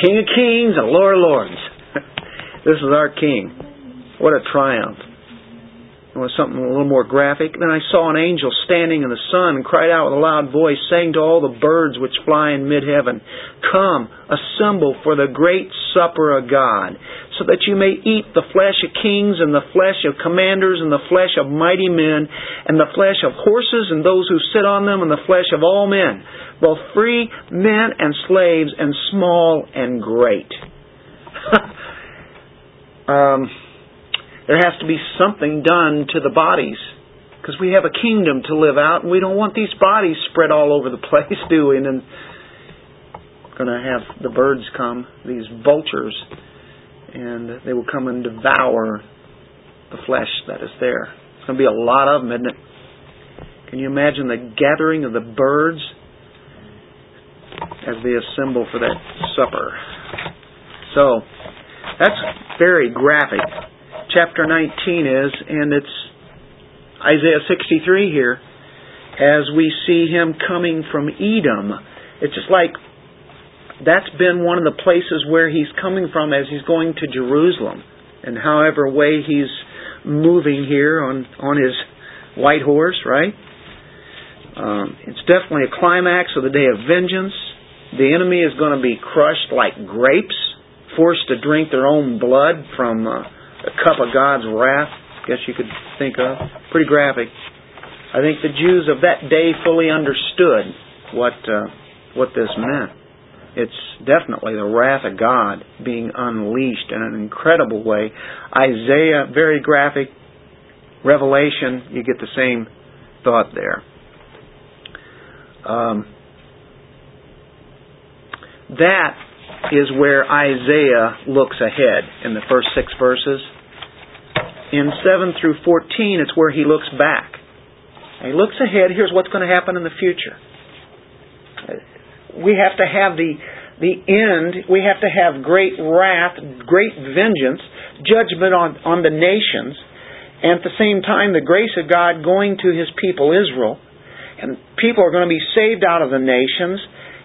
King of Kings and Lord of Lords. <laughs> this is our King. What a triumph. It was something a little more graphic. Then I saw an angel standing in the sun and cried out with a loud voice, saying to all the birds which fly in mid heaven, Come, assemble for the great supper of God, so that you may eat the flesh of kings and the flesh of commanders and the flesh of mighty men and the flesh of horses and those who sit on them and the flesh of all men, both free men and slaves and small and great. <laughs> um, there has to be something done to the bodies because we have a kingdom to live out and we don't want these bodies spread all over the <laughs> place, do we? And going to have the birds come, these vultures, and they will come and devour the flesh that is there. It's going to be a lot of them, isn't it? Can you imagine the gathering of the birds as they assemble for that supper? So, that's very graphic chapter 19 is, and it's Isaiah 63 here, as we see him coming from Edom. It's just like that's been one of the places where he's coming from as he's going to Jerusalem. And however way he's moving here on, on his white horse, right? Um, it's definitely a climax of the day of vengeance. The enemy is going to be crushed like grapes, forced to drink their own blood from uh, a cup of God's wrath, I guess you could think of. Pretty graphic. I think the Jews of that day fully understood what uh, what this meant. It's definitely the wrath of God being unleashed in an incredible way. Isaiah, very graphic. Revelation, you get the same thought there. Um, that is where Isaiah looks ahead in the first six verses. In 7 through 14, it's where he looks back. And he looks ahead, here's what's going to happen in the future. We have to have the, the end, we have to have great wrath, great vengeance, judgment on, on the nations, and at the same time, the grace of God going to his people, Israel. And people are going to be saved out of the nations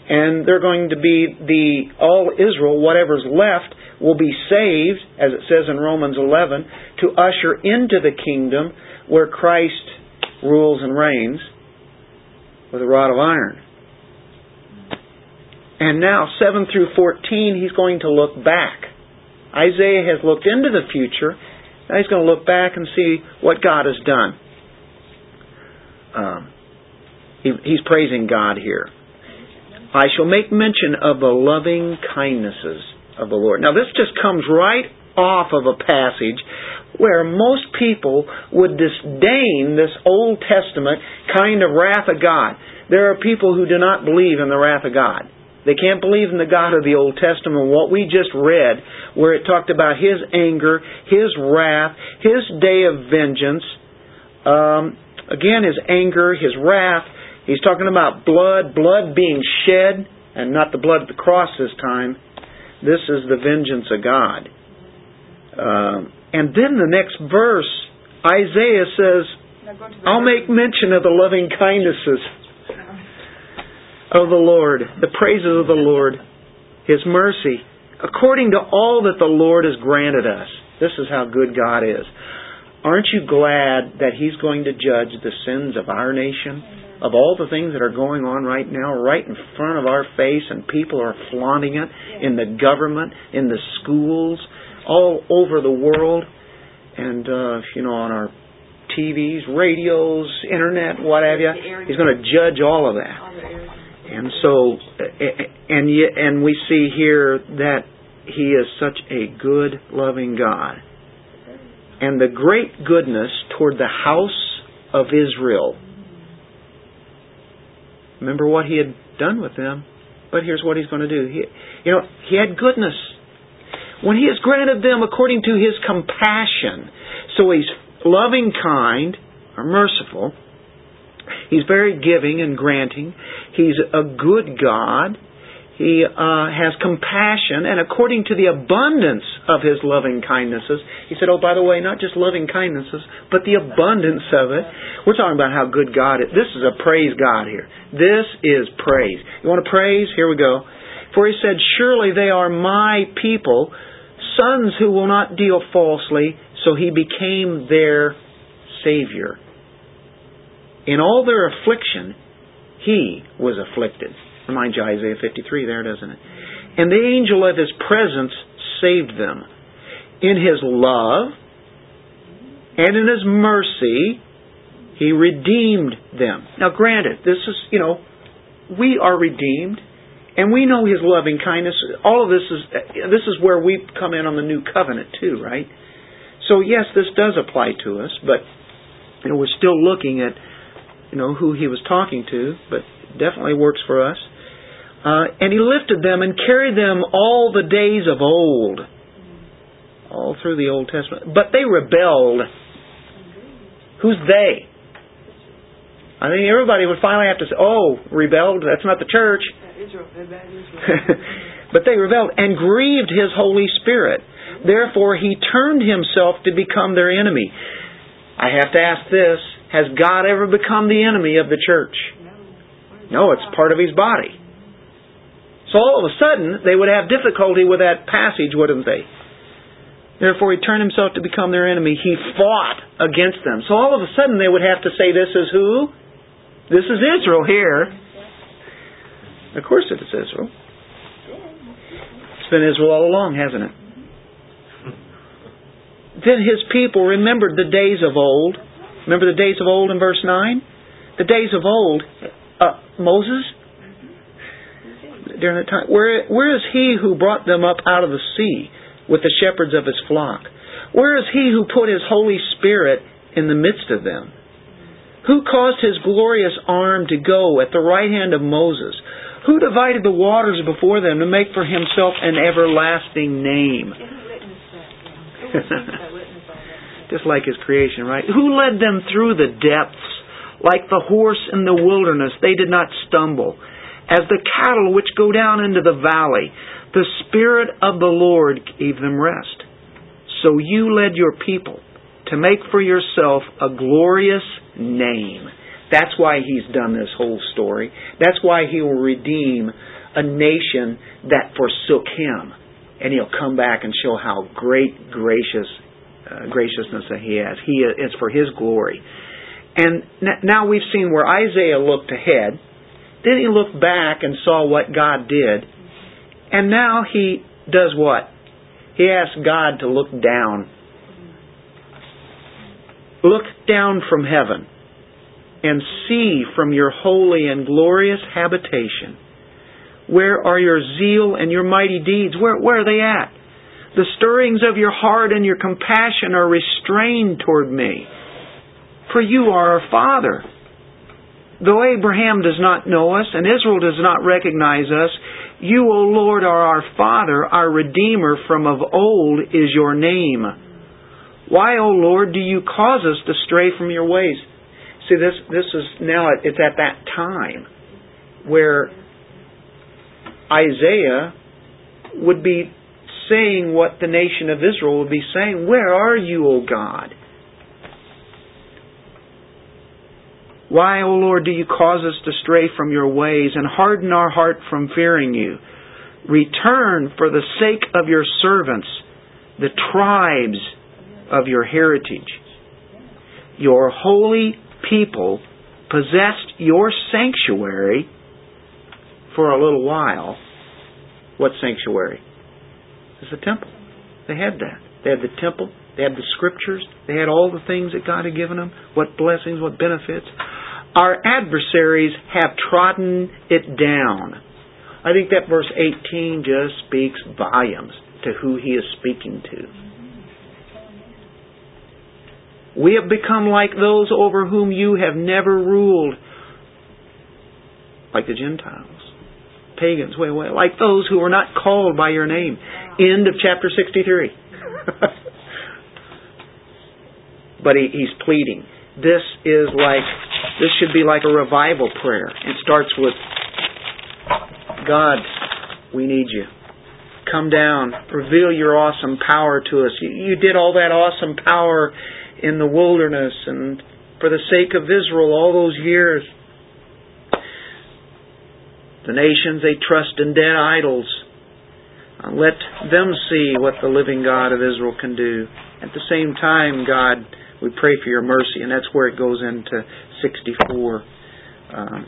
and they're going to be the all Israel, whatever's left, will be saved, as it says in Romans 11, to usher into the kingdom where Christ rules and reigns with a rod of iron. And now, 7 through 14, he's going to look back. Isaiah has looked into the future. Now he's going to look back and see what God has done. Um, he, he's praising God here. I shall make mention of the loving kindnesses of the Lord. Now, this just comes right off of a passage where most people would disdain this Old Testament kind of wrath of God. There are people who do not believe in the wrath of God. They can't believe in the God of the Old Testament. What we just read, where it talked about His anger, His wrath, His day of vengeance, um, again, His anger, His wrath, He's talking about blood, blood being shed, and not the blood of the cross this time. This is the vengeance of God. Um, and then the next verse, Isaiah says, I'll make mention of the loving kindnesses of the Lord, the praises of the Lord, His mercy, according to all that the Lord has granted us. This is how good God is. Aren't you glad that He's going to judge the sins of our nation? Of all the things that are going on right now, right in front of our face, and people are flaunting it in the government, in the schools, all over the world, and uh, you know on our TVs, radios, internet, what have you. He's going to judge all of that. And so, and yet, and we see here that He is such a good, loving God. And the great goodness toward the house of Israel. Remember what He had done with them, but here's what He's going to do. He, you know, He had goodness. When He has granted them according to His compassion, so He's loving, kind, or merciful. He's very giving and granting. He's a good God. He uh, has compassion, and according to the abundance of His loving kindnesses, He said, "Oh, by the way, not just loving kindnesses, but the abundance of it." We're talking about how good God is. This is a praise God here. This is praise. You want to praise? Here we go. For He said, "Surely they are my people, sons who will not deal falsely." So He became their Savior. In all their affliction, He was afflicted. Reminds you Isaiah 53 there, doesn't it? And the angel of His presence saved them. In His love and in His mercy, He redeemed them. Now granted, this is, you know, we are redeemed and we know His loving kindness. All of this is, this is where we come in on the new covenant too, right? So yes, this does apply to us, but you know, we're still looking at you know who he was talking to, but it definitely works for us. Uh, and he lifted them and carried them all the days of old, all through the Old Testament. But they rebelled. Who's they? I think everybody would finally have to say, "Oh, rebelled. That's not the church." <laughs> But they rebelled and grieved his Holy Spirit. Therefore, he turned himself to become their enemy. I have to ask this Has God ever become the enemy of the church? No, it's part of his body. All of a sudden, they would have difficulty with that passage, wouldn't they? Therefore, he turned himself to become their enemy. He fought against them. So all of a sudden, they would have to say, This is who? This is Israel here. Of course, it is Israel. It's been Israel all along, hasn't it? Then his people remembered the days of old. Remember the days of old in verse 9? The days of old. Uh, Moses? During that time. Where, where is he who brought them up out of the sea with the shepherds of his flock? Where is he who put his Holy Spirit in the midst of them? Who caused his glorious arm to go at the right hand of Moses? Who divided the waters before them to make for himself an everlasting name? <laughs> Just like his creation, right? Who led them through the depths? Like the horse in the wilderness, they did not stumble. As the cattle which go down into the valley, the Spirit of the Lord gave them rest. So you led your people to make for yourself a glorious name. That's why he's done this whole story. That's why he will redeem a nation that forsook him. And he'll come back and show how great gracious uh, graciousness that he has. He is for his glory. And now we've seen where Isaiah looked ahead. Then he looked back and saw what God did. And now he does what? He asks God to look down. Look down from heaven and see from your holy and glorious habitation. Where are your zeal and your mighty deeds? Where, where are they at? The stirrings of your heart and your compassion are restrained toward me. For you are our Father. Though Abraham does not know us and Israel does not recognize us, you, O Lord, are our Father, our Redeemer from of old is your name. Why, O Lord, do you cause us to stray from your ways? See, this, this is now, it's at that time where Isaiah would be saying what the nation of Israel would be saying. Where are you, O God? Why, O Lord, do you cause us to stray from your ways and harden our heart from fearing you? Return for the sake of your servants, the tribes of your heritage. Your holy people possessed your sanctuary for a little while. What sanctuary? It's the temple. They had that. They had the temple They had the scriptures. They had all the things that God had given them. What blessings, what benefits. Our adversaries have trodden it down. I think that verse 18 just speaks volumes to who he is speaking to. We have become like those over whom you have never ruled, like the Gentiles, pagans, wait, wait, like those who were not called by your name. End of chapter 63. <laughs> but he, he's pleading. This is like, this should be like a revival prayer. It starts with, God, we need you. Come down, reveal your awesome power to us. You, did all that awesome power in the wilderness and for the sake of Israel all those years. The nations, they trust in dead idols. Uh, let them see what the living God of Israel can do. At the same time, God, we pray for your mercy, and that's where it goes into 64. Um, <laughs>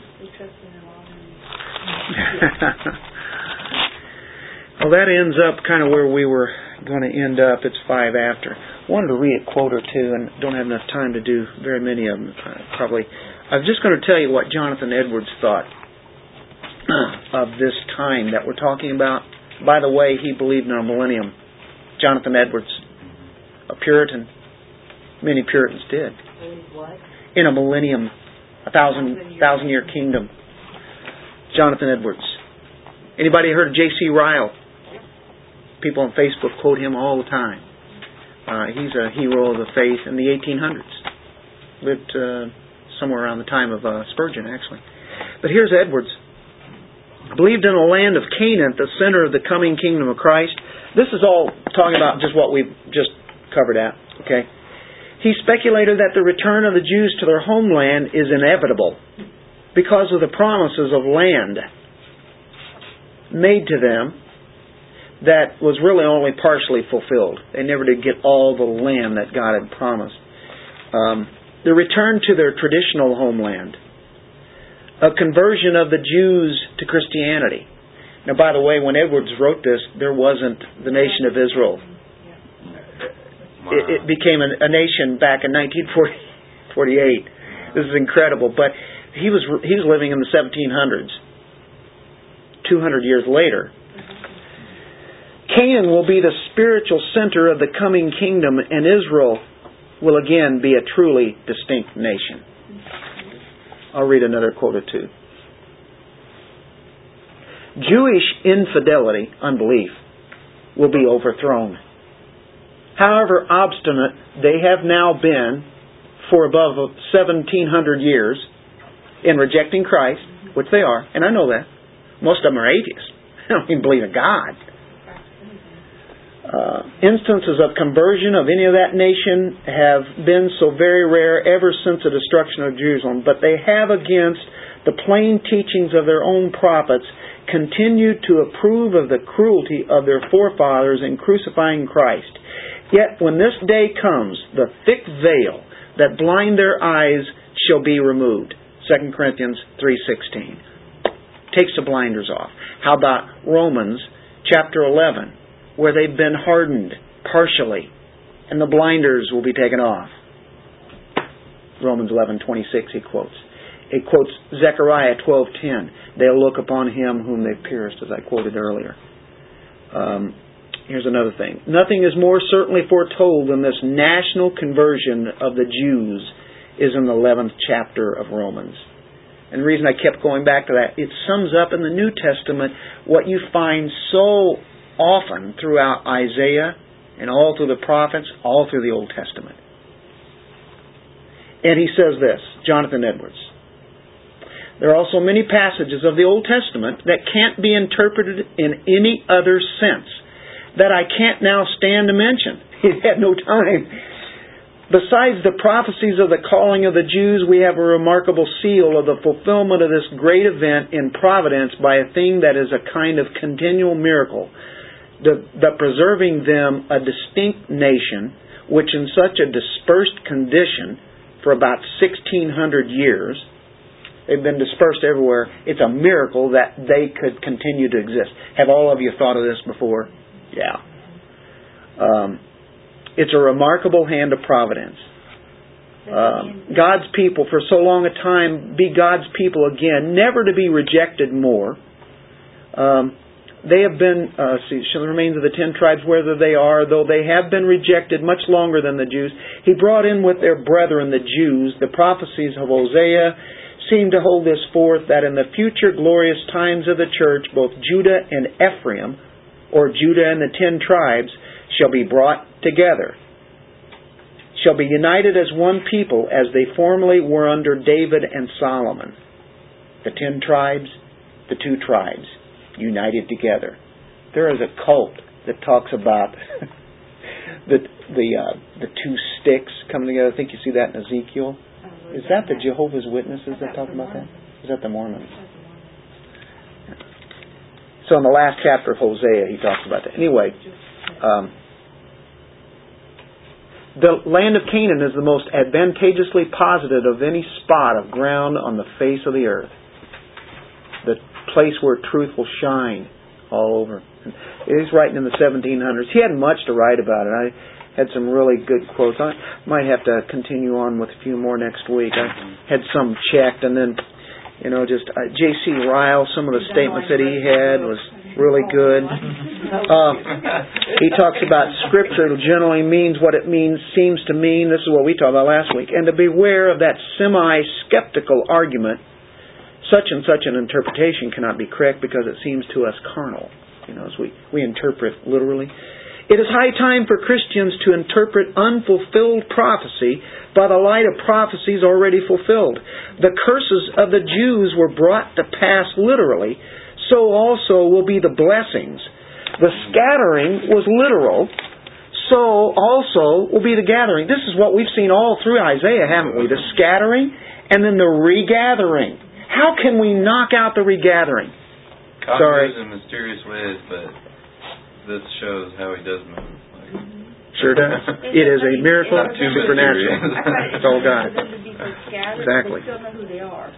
well, that ends up kind of where we were going to end up. It's five after wanted to read a quote or two, and don't have enough time to do very many of them. Uh, probably, I'm just going to tell you what Jonathan Edwards thought <clears throat> of this time that we're talking about. By the way, he believed in a millennium. Jonathan Edwards, a Puritan. Many Puritans did. In a millennium, a thousand thousand year kingdom. Jonathan Edwards. Anybody heard of J.C. Ryle? People on Facebook quote him all the time. Uh, he's a hero of the faith in the 1800s. Lived uh, somewhere around the time of uh, Spurgeon, actually. But here's Edwards. Believed in a land of Canaan, the center of the coming kingdom of Christ. This is all talking about just what we've just covered at. Okay. He speculated that the return of the Jews to their homeland is inevitable because of the promises of land made to them that was really only partially fulfilled. They never did get all the land that God had promised. Um, the return to their traditional homeland, a conversion of the Jews to Christianity. Now, by the way, when Edwards wrote this, there wasn't the nation of Israel. It, it became a, a nation back in 1948. This is incredible, but he was he was living in the 1700s. 200 years later, Canaan will be the spiritual center of the coming kingdom, and Israel will again be a truly distinct nation. I'll read another quote or two. Jewish infidelity, unbelief, will be overthrown. However obstinate they have now been for above 1700 years in rejecting Christ, which they are, and I know that. Most of them are atheists. <laughs> They don't even believe in God uh, instances of conversion of any of that nation have been so very rare ever since the destruction of Jerusalem, but they have against the plain teachings of their own prophets continued to approve of the cruelty of their forefathers in crucifying Christ. Yet when this day comes, the thick veil that blind their eyes shall be removed. 2 Corinthians 3:16 takes the blinders off. How about Romans chapter 11? where they've been hardened partially, and the blinders will be taken off. Romans 11:26 he quotes. He quotes Zechariah 12:10. They'll look upon him whom they've pierced, as I quoted earlier. Um, here's another thing. Nothing is more certainly foretold than this national conversion of the Jews is in the 11th chapter of Romans. And the reason I kept going back to that, it sums up in the New Testament what you find so often throughout Isaiah and all through the prophets, all through the Old Testament. And he says this, Jonathan Edwards. There are also many passages of the Old Testament that can't be interpreted in any other sense that I can't now stand to mention. <laughs> He had no time. Besides the prophecies of the calling of the Jews, we have a remarkable seal of the fulfillment of this great event in providence by a thing that is a kind of continual miracle the, the preserving them a distinct nation, which in such a dispersed condition for about 1600 years, they've been dispersed everywhere. It's a miracle that they could continue to exist. Have all of you thought of this before? Yeah. Um, It's a remarkable hand of providence. Um, God's people for so long a time be God's people again, never to be rejected more. Um, they have been, uh, see, the remains of the ten tribes, whether they are, though they have been rejected much longer than the Jews, he brought in with their brethren the Jews. The prophecies of Hosea seem to hold this forth that in the future glorious times of the church, both Judah and Ephraim, or Judah and the ten tribes, shall be brought together, shall be united as one people as they formerly were under David and Solomon. The ten tribes, the two tribes united together. There is a cult that talks about <laughs> the the uh, the two sticks coming together. I think you see that in Ezekiel. Is that the Jehovah's Witnesses that talk about that? Is that the Mormons? So in the last chapter of Hosea, he talks about that. Anyway, um, the land of Canaan is the most advantageously posited of any spot of ground on the face of the earth. The place where truth will shine all over. He's writing in the 1700s. He had much to write about it. I had some really good quotes. I might have to continue on with a few more next week. I had some checked, and then, you know, just uh, J.C. Ryle. Some of the statements that he had was really good. Uh, he talks about Scripture generally means what it means seems to mean. This is what we talked about last week, and to beware of that semi-skeptical argument such and such an interpretation cannot be correct because it seems to us carnal. You know, as we, we interpret literally. It is high time for Christians to interpret unfulfilled prophecy by the light of prophecies already fulfilled. The curses of the Jews were brought to pass literally, so also will be the blessings. The scattering was literal, so also will be the gathering. This is what we've seen all through Isaiah, haven't we? The scattering and then the regathering. How can we knock out the regathering? God Sorry. in mysterious ways, but this shows how He does move. Like, Sure does. It is a miracle, Not supernatural. <laughs> It's all God. To be so scattered, Exactly. they still know who they are.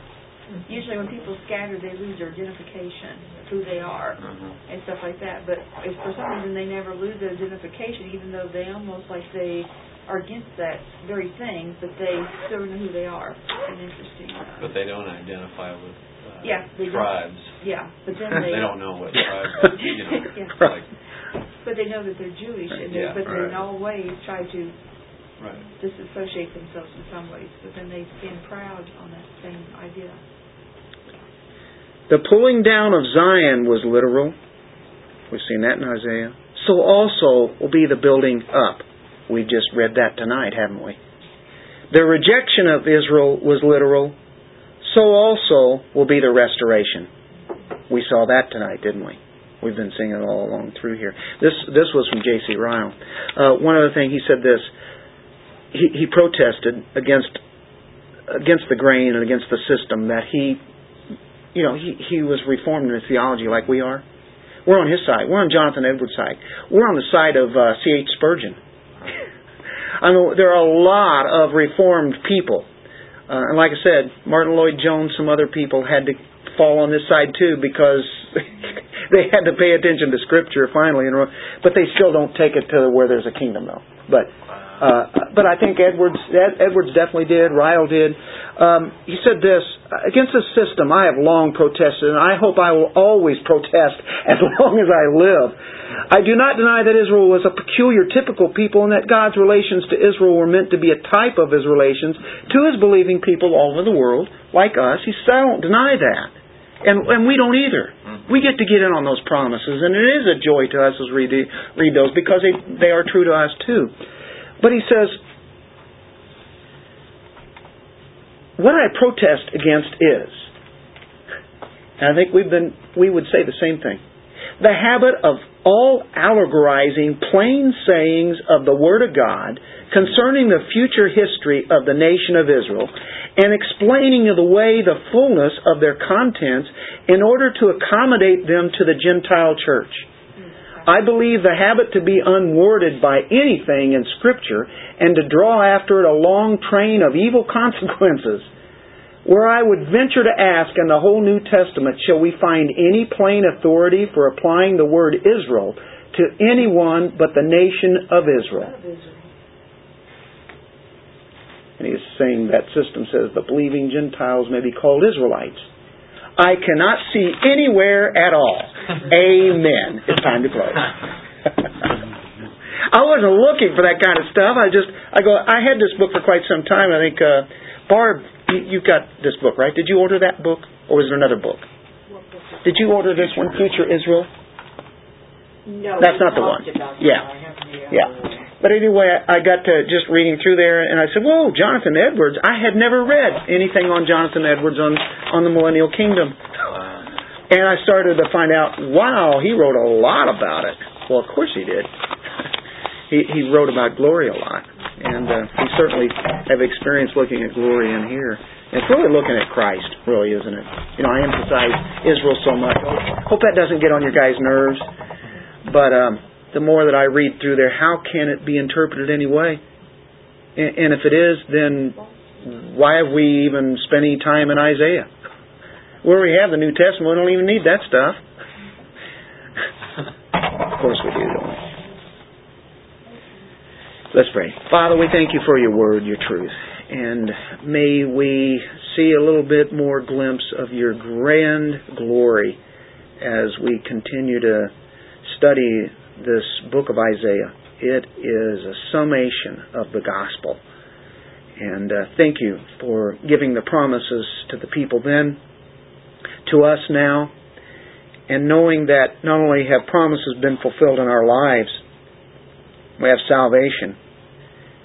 Usually when people scatter, they lose their identification who they are uh-huh. and stuff like that. But if for some reason they never lose their identification, even though they almost like they are against that very thing, but they still know who they are. It's an interesting. Uh, But they don't identify with uh, Yeah, they don't. yeah, but then <laughs> they. they don't know what <laughs> tribes. You know, Yeah. like But they know that they're Jewish, and they, Yeah, but they in all ways try to right. disassociate themselves in some ways. But then they stand proud on that same idea. The pulling down of Zion was literal. We've seen that in Isaiah. So also will be the building up. We've just read that tonight, haven't we? The rejection of Israel was literal. So also will be the restoration. We saw that tonight, didn't we? We've been seeing it all along through here. This this was from J.C. Ryle. Uh, one other thing, he said this. He, he protested against against the grain and against the system that he you know, he, he was reformed in his theology like we are. We're on his side. We're on Jonathan Edwards' side. We're on the side of uh, C.H. Spurgeon. <laughs> I mean, there are a lot of reformed people. Uh, and like I said, Martyn Lloyd-Jones, some other people had to fall on this side too because <laughs> <laughs> they had to pay attention to Scripture finally. And, but they still don't take it to where there's a kingdom though. But uh, but I think Edwards Ed, Edwards definitely did. Ryle did. Um, he said this against this system. I have long protested, and I hope I will always protest <laughs> as long as I live. I do not deny that Israel was a peculiar, typical people, and that God's relations to Israel were meant to be a type of His relations to His believing people all over the world, like us. He said, I don't deny that. And, and we don't either. Mm-hmm. We get to get in on those promises, and it is a joy to us as we read, read those because they, they are true to us too. But he says, what I protest against is, and I think we've been, we would say the same thing, the habit of all allegorizing plain sayings of the Word of God concerning the future history of the nation of Israel and explaining the way the fullness of their contents in order to accommodate them to the Gentile church. I believe the habit to be unworded by anything in Scripture and to draw after it a long train of evil <laughs> consequences. Where I would venture to ask in the whole New Testament, shall we find any plain authority for applying the word Israel to anyone but the nation of Israel? And he's saying that system says the believing Gentiles may be called Israelites. I cannot see anywhere at all. Amen. It's time to close. <laughs> I wasn't looking for that kind of stuff. I just, I go, I had this book for quite some time. I think, uh, Barb, you, you got this book, right? Did you order that book? Or was there another book? Did you order this one, Future Israel? No. That's not the one. Yeah. I have the other Yeah. But anyway, I got to just reading through there, and I said, "Whoa, Jonathan Edwards! I had never read anything on Jonathan Edwards on on the Millennial Kingdom." And I started to find out, wow, he wrote a lot about it. Well, of course he did. <laughs> he he wrote about glory a lot, and uh, we certainly have experience looking at glory in here. It's really looking at Christ, really, isn't it? You know, I emphasize Israel so much. Hope that doesn't get on your guys' nerves, but um, the more that I read through there, how can it be interpreted anyway? And, and if it is, then why have we even spent any time in Isaiah? Where we have the New Testament, we don't even need that stuff. of course we do, don't we? Let's pray. Father, we thank you for your word, your truth. And may we see a little bit more glimpse of your grand glory as we continue to study this book of Isaiah. It is a summation of the gospel. And uh, thank you for giving the promises to the people then, to us now, and knowing that not only have promises been fulfilled in our lives, we have salvation,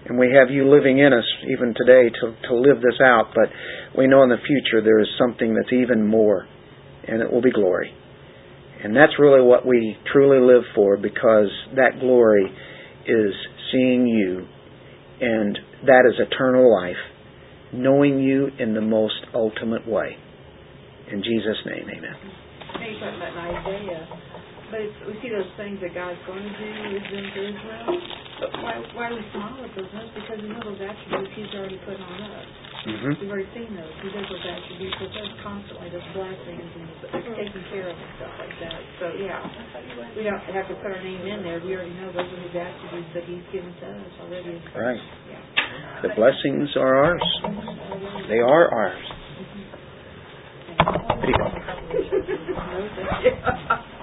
and we have you living in us even today to, to live this out, but we know in the future there is something that's even more, and it will be glory. And that's really what we truly live for because that glory is seeing you, and that is eternal life, knowing you in the most ultimate way. In Jesus' name, amen. Hey, you're talking about in Isaiah, but it's, we see those things that God's going to do is in Israel. But why, why we smile at those things? Because we know those attributes He's already put on us. Mm-hmm. We've already seen those. He does those attributes with us constantly, those blessings and taking care of and stuff like that. So yeah, we don't have to put our name in there. We already know those are His attributes that He's given to us already. Right. Yeah. The blessings are ours. They are ours. Yeah. <laughs>